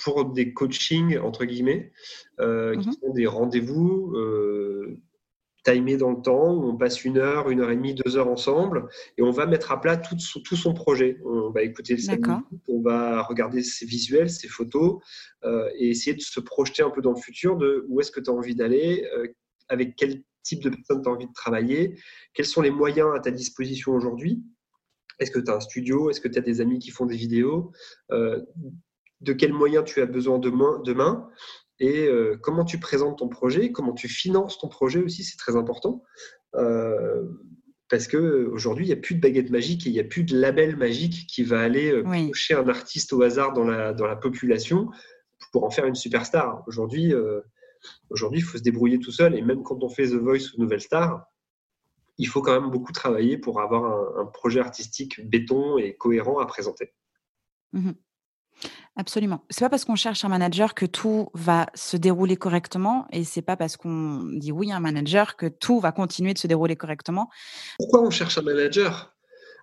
Pour des coachings, entre guillemets, qui mm-hmm. sont des rendez-vous timé dans le temps, où on passe une heure, une heure et demie, deux heures ensemble, et on va mettre à plat tout, tout son projet. On va écouter le on va regarder ses visuels, ses photos, euh, et essayer de se projeter un peu dans le futur de où est-ce que tu as envie d'aller, euh, avec quel type de personne tu as envie de travailler, quels sont les moyens à ta disposition aujourd'hui. Est-ce que tu as un studio? Est-ce que tu as des amis qui font des vidéos? Euh, De quels moyens tu as besoin demain, demain et euh, comment tu présentes ton projet, comment tu finances ton projet aussi, c'est très important. Euh, parce qu'aujourd'hui, il n'y a plus de baguette magique et il n'y a plus de label magique qui va aller euh, toucher un artiste au hasard dans la, dans la population pour en faire une superstar. Aujourd'hui, aujourd'hui, il faut se débrouiller tout seul. Et même quand on fait The Voice ou Nouvelle Star, il faut quand même beaucoup travailler pour avoir un, projet artistique béton et cohérent à présenter.
Mmh Absolument. C'est pas parce qu'on cherche un manager que tout va se dérouler correctement et c'est pas parce qu'on dit oui à un manager que tout va continuer de se dérouler correctement.
Pourquoi on cherche un manager?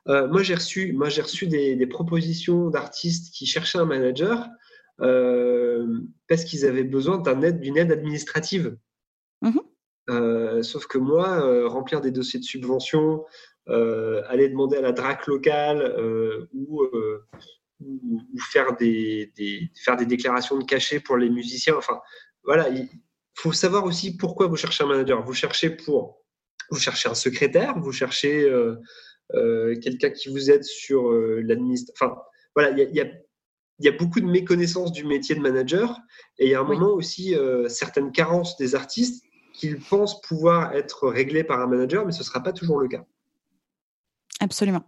Euh, Moi, j'ai reçu, moi, j'ai reçu des, propositions d'artistes qui cherchaient un manager euh, parce qu'ils avaient besoin d'un aide, d'une aide administrative. Mmh euh, sauf que moi, remplir des dossiers de subvention, aller demander à la DRAC locale ou ou, faire, des, faire des déclarations de cachet pour les musiciens. Enfin, voilà, il faut savoir aussi pourquoi vous cherchez un manager. Vous cherchez pour, vous cherchez un secrétaire, vous cherchez euh, euh, quelqu'un qui vous aide sur euh, l'administration. Enfin, voilà, il y a, y a, beaucoup de méconnaissance du métier de manager et il y a un moment aussi certaines carences des artistes qu'ils pensent pouvoir être réglées par un manager, mais ce ne sera pas toujours le cas.
Absolument.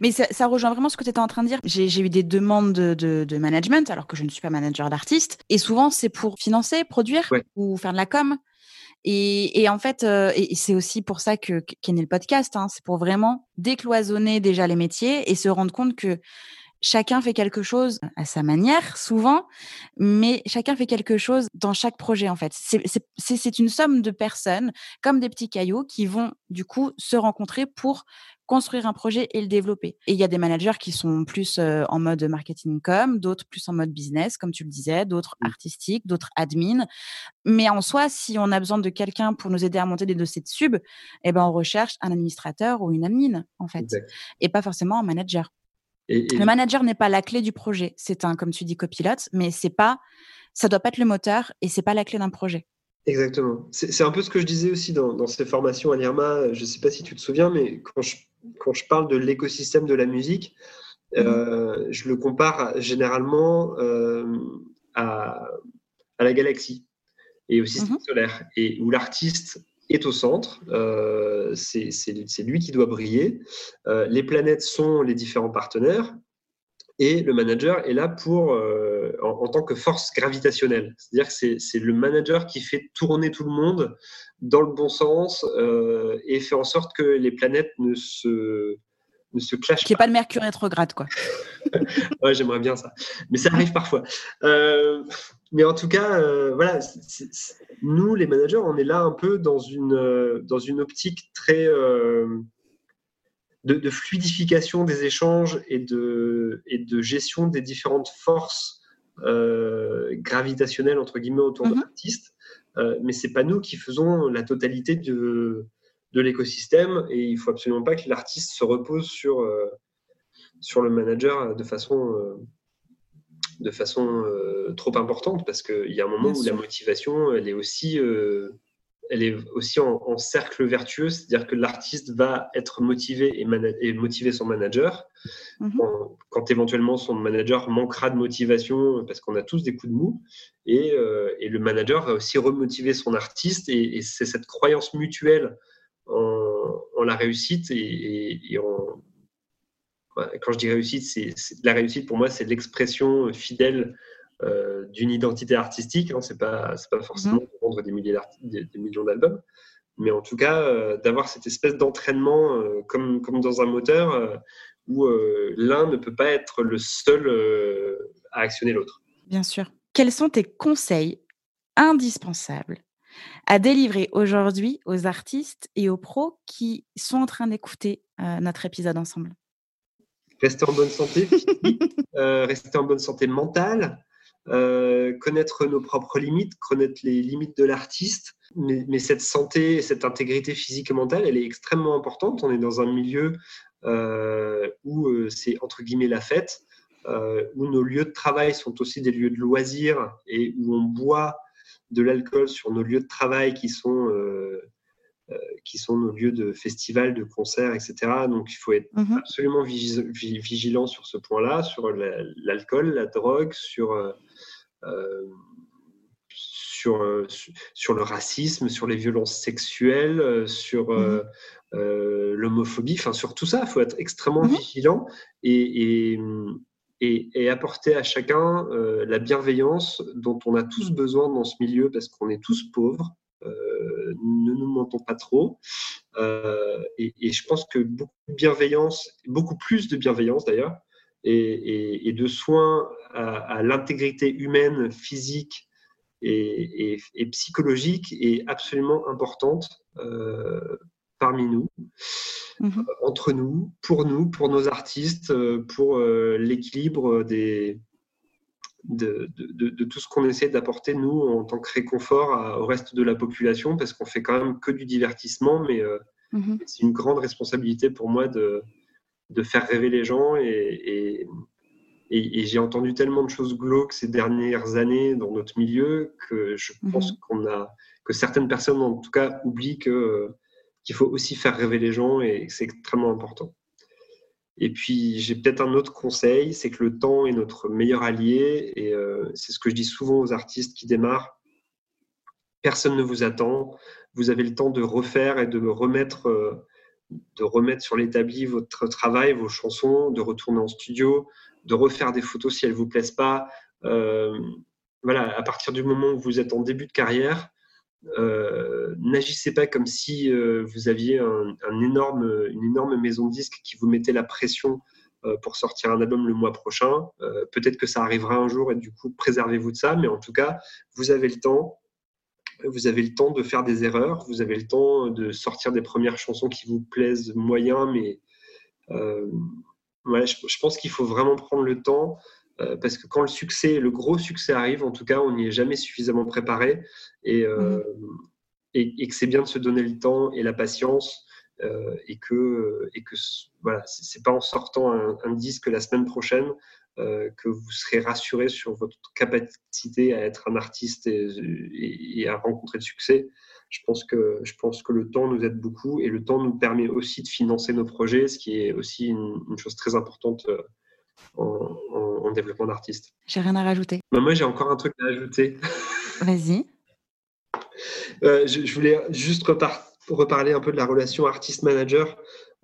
Mais ça, rejoint vraiment ce que tu étais en train de dire. J'ai eu des demandes de, management, alors que je ne suis pas manager d'artiste. Et souvent, c'est pour financer, produire ou faire de la com. Et, en fait, euh, et c'est aussi pour ça que qu'est né le podcast. Hein. c'est pour vraiment décloisonner déjà les métiers et se rendre compte que chacun fait quelque chose à sa manière, souvent, mais chacun fait quelque chose dans chaque projet, en fait. C'est une somme de personnes, comme des petits cailloux, qui vont, du coup, se rencontrer pour construire un projet et le développer. Et il y a des managers qui sont plus en mode marketing com, d'autres plus en mode business, comme tu le disais, d'autres mmh. artistiques, d'autres admin. Mais en soi, si on a besoin de quelqu'un pour nous aider à monter des dossiers de sub, eh ben, on recherche un administrateur ou une admin, en fait, et pas forcément un manager. Le manager n'est pas la clé du projet. C'est un, comme tu dis, copilote, mais c'est pas, ça doit pas être le moteur et c'est pas la clé d'un projet.
Exactement. C'est un peu ce que je disais aussi dans, ces formations à l'IRMA. Je ne sais pas si tu te souviens, mais quand je, quand je parle de l'écosystème de la musique, mmh euh, je le compare généralement euh, à, à, la galaxie et au système mmh solaire, et où l'artiste est au centre, euh, c'est lui qui doit briller. Euh, les planètes sont les différents partenaires et le manager est là pour, euh, en, tant que force gravitationnelle. C'est-à-dire que c'est le manager qui fait tourner tout le monde dans le bon sens et fait en sorte que les planètes ne se, ne se clashent
Qu'il n'y ait pas de Mercure rétrograde, quoi. <laughs>
ouais, j'aimerais bien ça. Mais ça arrive parfois. Euh, mais en tout cas, euh, voilà, nous, les managers, on est là un peu dans une, euh, dans une optique très de, fluidification des échanges et de, et de gestion des différentes forces gravitationnelles, entre guillemets, autour de mm-hmm. l'artiste. mais c'est pas nous qui faisons la totalité de, de l'écosystème et il faut absolument pas que l'artiste se repose sur, sur le manager de façon de façon euh, trop importante parce qu'il y a un moment où la motivation, elle est aussi, euh, elle est aussi en, cercle vertueux, c'est-à-dire que l'artiste va être motivé et, et motiver son manager. Mhm. Quand, éventuellement son manager manquera de motivation parce qu'on a tous des coups de mou, et, euh, et le manager va aussi remotiver son artiste, et, c'est cette croyance mutuelle en, la réussite et, et en, quand je dis réussite, c'est la réussite pour moi, c'est l'expression fidèle euh, d'une identité artistique. Hein. C'est pas c'est pas forcément mhm. de vendre des, millions d'albums, mais en tout cas euh, d'avoir cette espèce d'entraînement euh, comme comme dans un moteur où l'un ne peut pas être le seul à actionner l'autre.
Bien sûr. Quels sont tes conseils indispensables à délivrer aujourd'hui aux artistes et aux pros qui sont en train d'écouter notre épisode ensemble?
Rester en bonne santé <laughs> euh, rester en bonne santé mentale, euh, connaître nos propres limites, connaître les limites de l'artiste. Mais, cette santé, cette intégrité physique et mentale, elle est extrêmement importante. On est dans un milieu euh, où c'est entre guillemets la fête, où nos lieux de travail sont aussi des lieux de loisirs et où on boit de l'alcool sur nos lieux de travail qui sont qui sont nos lieux de festivals, de concerts, etc. Donc il faut être mhm. absolument vigilant sur ce point-là, sur l'alcool, la, drogue, sur, euh, euh, sur, sur le racisme, sur les violences sexuelles, sur mhm. l'homophobie, enfin sur tout ça, il faut être extrêmement mhm. vigilant et, et, et, apporter à chacun la bienveillance dont on a tous besoin dans ce milieu parce qu'on est tous pauvres. Euh, ne nous mentons pas trop. Euh, et, je pense que beaucoup de bienveillance, beaucoup plus de bienveillance d'ailleurs, et, de soins à, l'intégrité humaine, physique et, psychologique est absolument importante euh, parmi nous, mm-hmm. entre nous, pour nous, pour nos artistes, pour l'équilibre des, de, tout ce qu'on essaie d'apporter, nous, en tant que réconfort au reste de la population, parce qu'on fait quand même que du divertissement, mais euh, mhm. c'est une grande responsabilité pour moi de, de faire rêver les gens. Et, et, j'ai entendu tellement de choses glauques ces dernières années dans notre milieu que je mhm. pense qu'on a, que certaines personnes, en tout cas, oublient que, qu'il faut aussi faire rêver les gens et que c'est extrêmement important. Et puis, j'ai peut-être un autre conseil, c'est que le temps est notre meilleur allié. Et euh, c'est ce que je dis souvent aux artistes qui démarrent. Personne ne vous attend. Vous avez le temps de refaire et de remettre, euh, de remettre sur l'établi votre travail, vos chansons, de retourner en studio, de refaire des photos si elles ne vous plaisent pas. Euh, voilà, à partir du moment où vous êtes en début de carrière, euh, n'agissez pas comme si euh, vous aviez un, énorme, une énorme maison de disques qui vous mettait la pression pour sortir un album le mois prochain. Peut-être que ça arrivera un jour et du coup, préservez-vous de ça. Mais en tout cas, vous avez le temps. Vous avez le temps de faire des erreurs. Vous avez le temps de sortir des premières chansons qui vous plaisent moyen, mais je, pense qu'il faut vraiment prendre le temps parce que quand le succès, le gros succès arrive, en tout cas, on n'y est jamais suffisamment préparé et, mmh et, que c'est bien de se donner le temps et la patience euh, et que, et que voilà, c'est pas en sortant un, disque la semaine prochaine euh, que vous serez rassuré sur votre capacité à être un artiste et, à rencontrer le succès. Je pense, que, je pense que le temps nous aide beaucoup et le temps nous permet aussi de financer nos projets, ce qui est aussi une, chose très importante en, développement d'artiste.
J'ai rien à rajouter.
Bah, moi, j'ai encore un truc à ajouter.
Vas-y. <laughs>
Euh, je, voulais juste reparler un peu de la relation artiste-manager.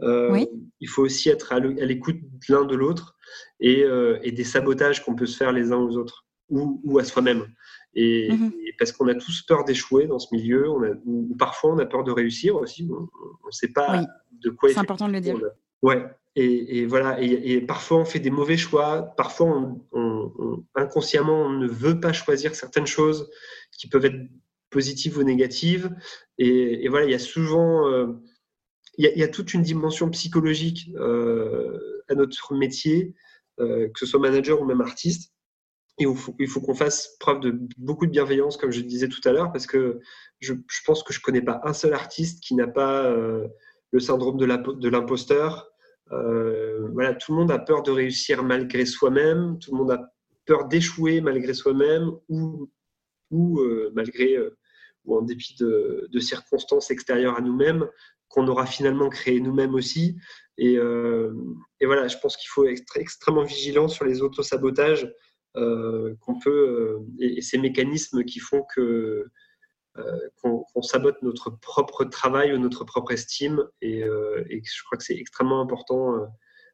Euh, il faut aussi être à l'écoute l'un de l'autre euh, et, des sabotages qu'on peut se faire les uns aux autres ou, à soi-même. Et, mhm. parce qu'on a tous peur d'échouer dans ce milieu, on a, ou, parfois on a peur de réussir aussi. On ne sait pas de quoi.
C'est important de le dire.
Ouais. Et, voilà. Et, parfois on fait des mauvais choix. Parfois inconsciemment on ne veut pas choisir certaines choses qui peuvent être positives ou négatives. Et, voilà, il y a souvent, euh, il, y a, toute une dimension psychologique euh, à notre métier, euh, que ce soit manager ou même artiste. Et il faut, qu'on fasse preuve de beaucoup de bienveillance, comme je le disais tout à l'heure, parce que je, pense que je connais pas un seul artiste qui n'a pas le syndrome de l'imposteur. Voilà, tout le monde a peur de réussir malgré soi-même, tout le monde a peur d'échouer malgré soi-même ou, ou malgré ou en dépit de, circonstances extérieures à nous-mêmes, qu'on aura finalement créé nous-mêmes aussi. Et, euh, voilà, je pense qu'il faut être extrêmement vigilant sur les autosabotages euh, qu'on peut euh, et, ces mécanismes qui font que qu'on sabote notre propre travail ou notre propre estime. Et, je crois que c'est extrêmement important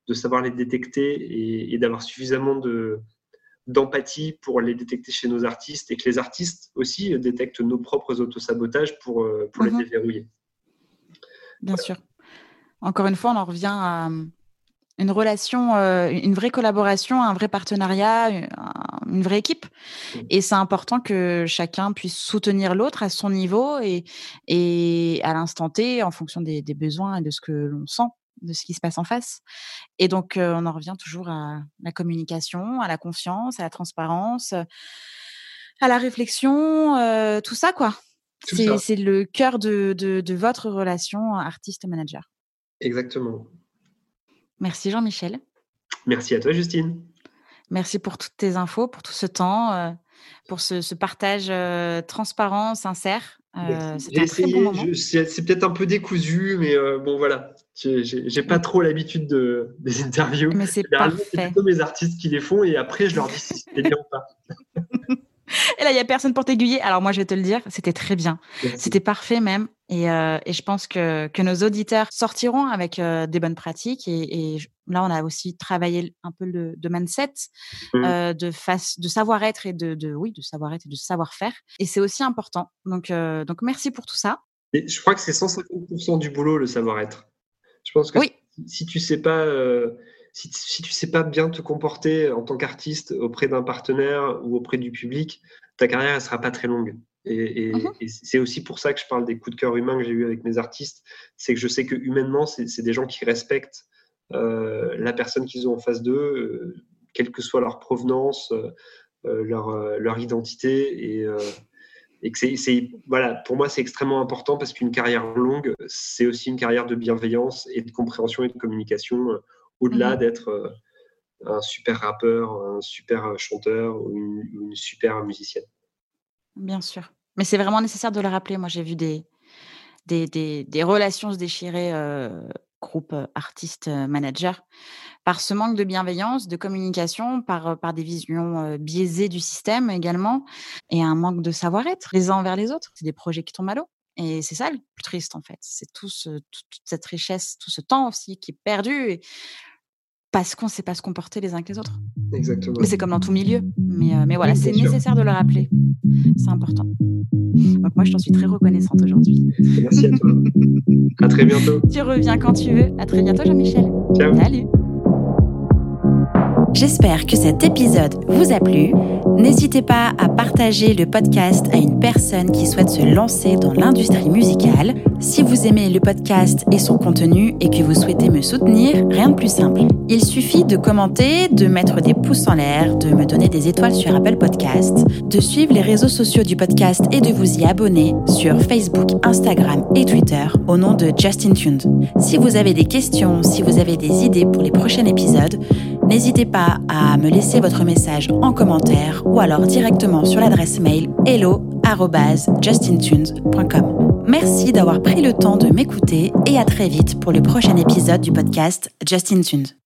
de savoir les détecter et d'avoir suffisamment de, d'empathie pour les détecter chez nos artistes et que les artistes aussi détectent nos propres autosabotages pour, euh, pour les mhm. déverrouiller.
Bien sûr. Encore une fois, on en revient à euh, une relation, euh, une vraie collaboration, un vrai partenariat, une vraie équipe. Mm. Et c'est important que chacun puisse soutenir l'autre à son niveau et, et à l'instant T, en fonction des, des besoins et de ce que l'on sent de ce qui se passe en face. Et donc, on en revient toujours à la communication, à la confiance, à la transparence, à la réflexion, tout ça, quoi. C'est le cœur de, de, votre relation artiste-manager.
Exactement.
Merci Jean-Michel.
Merci à toi, Justine.
Merci pour toutes tes infos, pour tout ce temps, pour ce, ce partage transparent, sincère.
Essayé, c'est peut-être un peu décousu, mais bon voilà, j'ai pas trop l'habitude de, des interviews.
Mais c'est parfait.
C'est plutôt mes artistes qui les font et après je leur dis si c'était bien ou pas. <laughs>
Et là, il n'y a personne pour t'aiguiller. Alors moi, je vais te le dire, c'était très bien. C'était parfait même. Et, euh, et, je pense que, que nos auditeurs sortiront avec euh, des bonnes pratiques. Et, et, là, on a aussi travaillé un peu le, de mindset, mmh. euh, de, face, de savoir-être et de, de, oui, de savoir-être et de savoir-faire. Et c'est aussi important. Donc, donc, merci pour tout ça.
Et je crois que c'est 150% du boulot, le savoir-être. Je pense que oui. si, tu sais pas, si, si, tu sais pas bien te comporter en tant qu'artiste auprès d'un partenaire ou auprès du public, ta carrière ne sera pas très longue. Et, mhm. et, c'est aussi pour ça que je parle des coups de cœur humains que j'ai eu avec mes artistes. C'est que je sais que humainement, c'est des gens qui respectent euh, la personne qu'ils ont en face d'eux, euh, quelle que soit leur provenance, euh, leur, leur, identité. Et, et que c'est, voilà, pour moi, c'est extrêmement important parce qu'une carrière longue, c'est aussi une carrière de bienveillance et de compréhension et de communication, au-delà mhm. d'être un super rappeur, un super chanteur ou une, super musicienne.
Bien sûr. Mais c'est vraiment nécessaire de le rappeler. Moi, j'ai vu des, des, des, relations se déchirer, euh, groupe euh, artiste euh, manager, par ce manque de bienveillance, de communication, par, par des visions biaisées du système également, et un manque de savoir-être les uns envers les autres. C'est des projets qui tombent à l'eau. Et c'est ça le plus triste, en fait. C'est tout toute cette richesse, tout ce temps aussi qui est perdu. Et parce qu'on ne sait pas se comporter les uns que les autres.
Exactement.
Mais c'est comme dans tout milieu. Mais, euh, mais voilà, c'est nécessaire de le rappeler. C'est important. Donc moi, je t'en suis très reconnaissante aujourd'hui.
Merci à toi. <laughs> à très bientôt.
Tu reviens quand tu veux. À très bientôt, Jean-Michel.
Ciao.
Salut. J'espère que cet épisode vous a plu. N'hésitez pas à partager le podcast à une personne qui souhaite se lancer dans l'industrie musicale. Si vous aimez le podcast et son contenu et que vous souhaitez me soutenir, rien de plus simple. Il suffit de commenter, de mettre des pouces en l'air, de me donner des étoiles sur Apple Podcast, de suivre les réseaux sociaux du podcast et de vous y abonner sur Facebook, Instagram et Twitter au nom de Justin Tuned. Si vous avez des questions, si vous avez des idées pour les prochains épisodes, n'hésitez pas à me laisser votre message en commentaire ou alors directement sur l'adresse mail hello@justintunes.com. Merci d'avoir pris le temps de m'écouter et à très vite pour le prochain épisode du podcast Justin Tunes.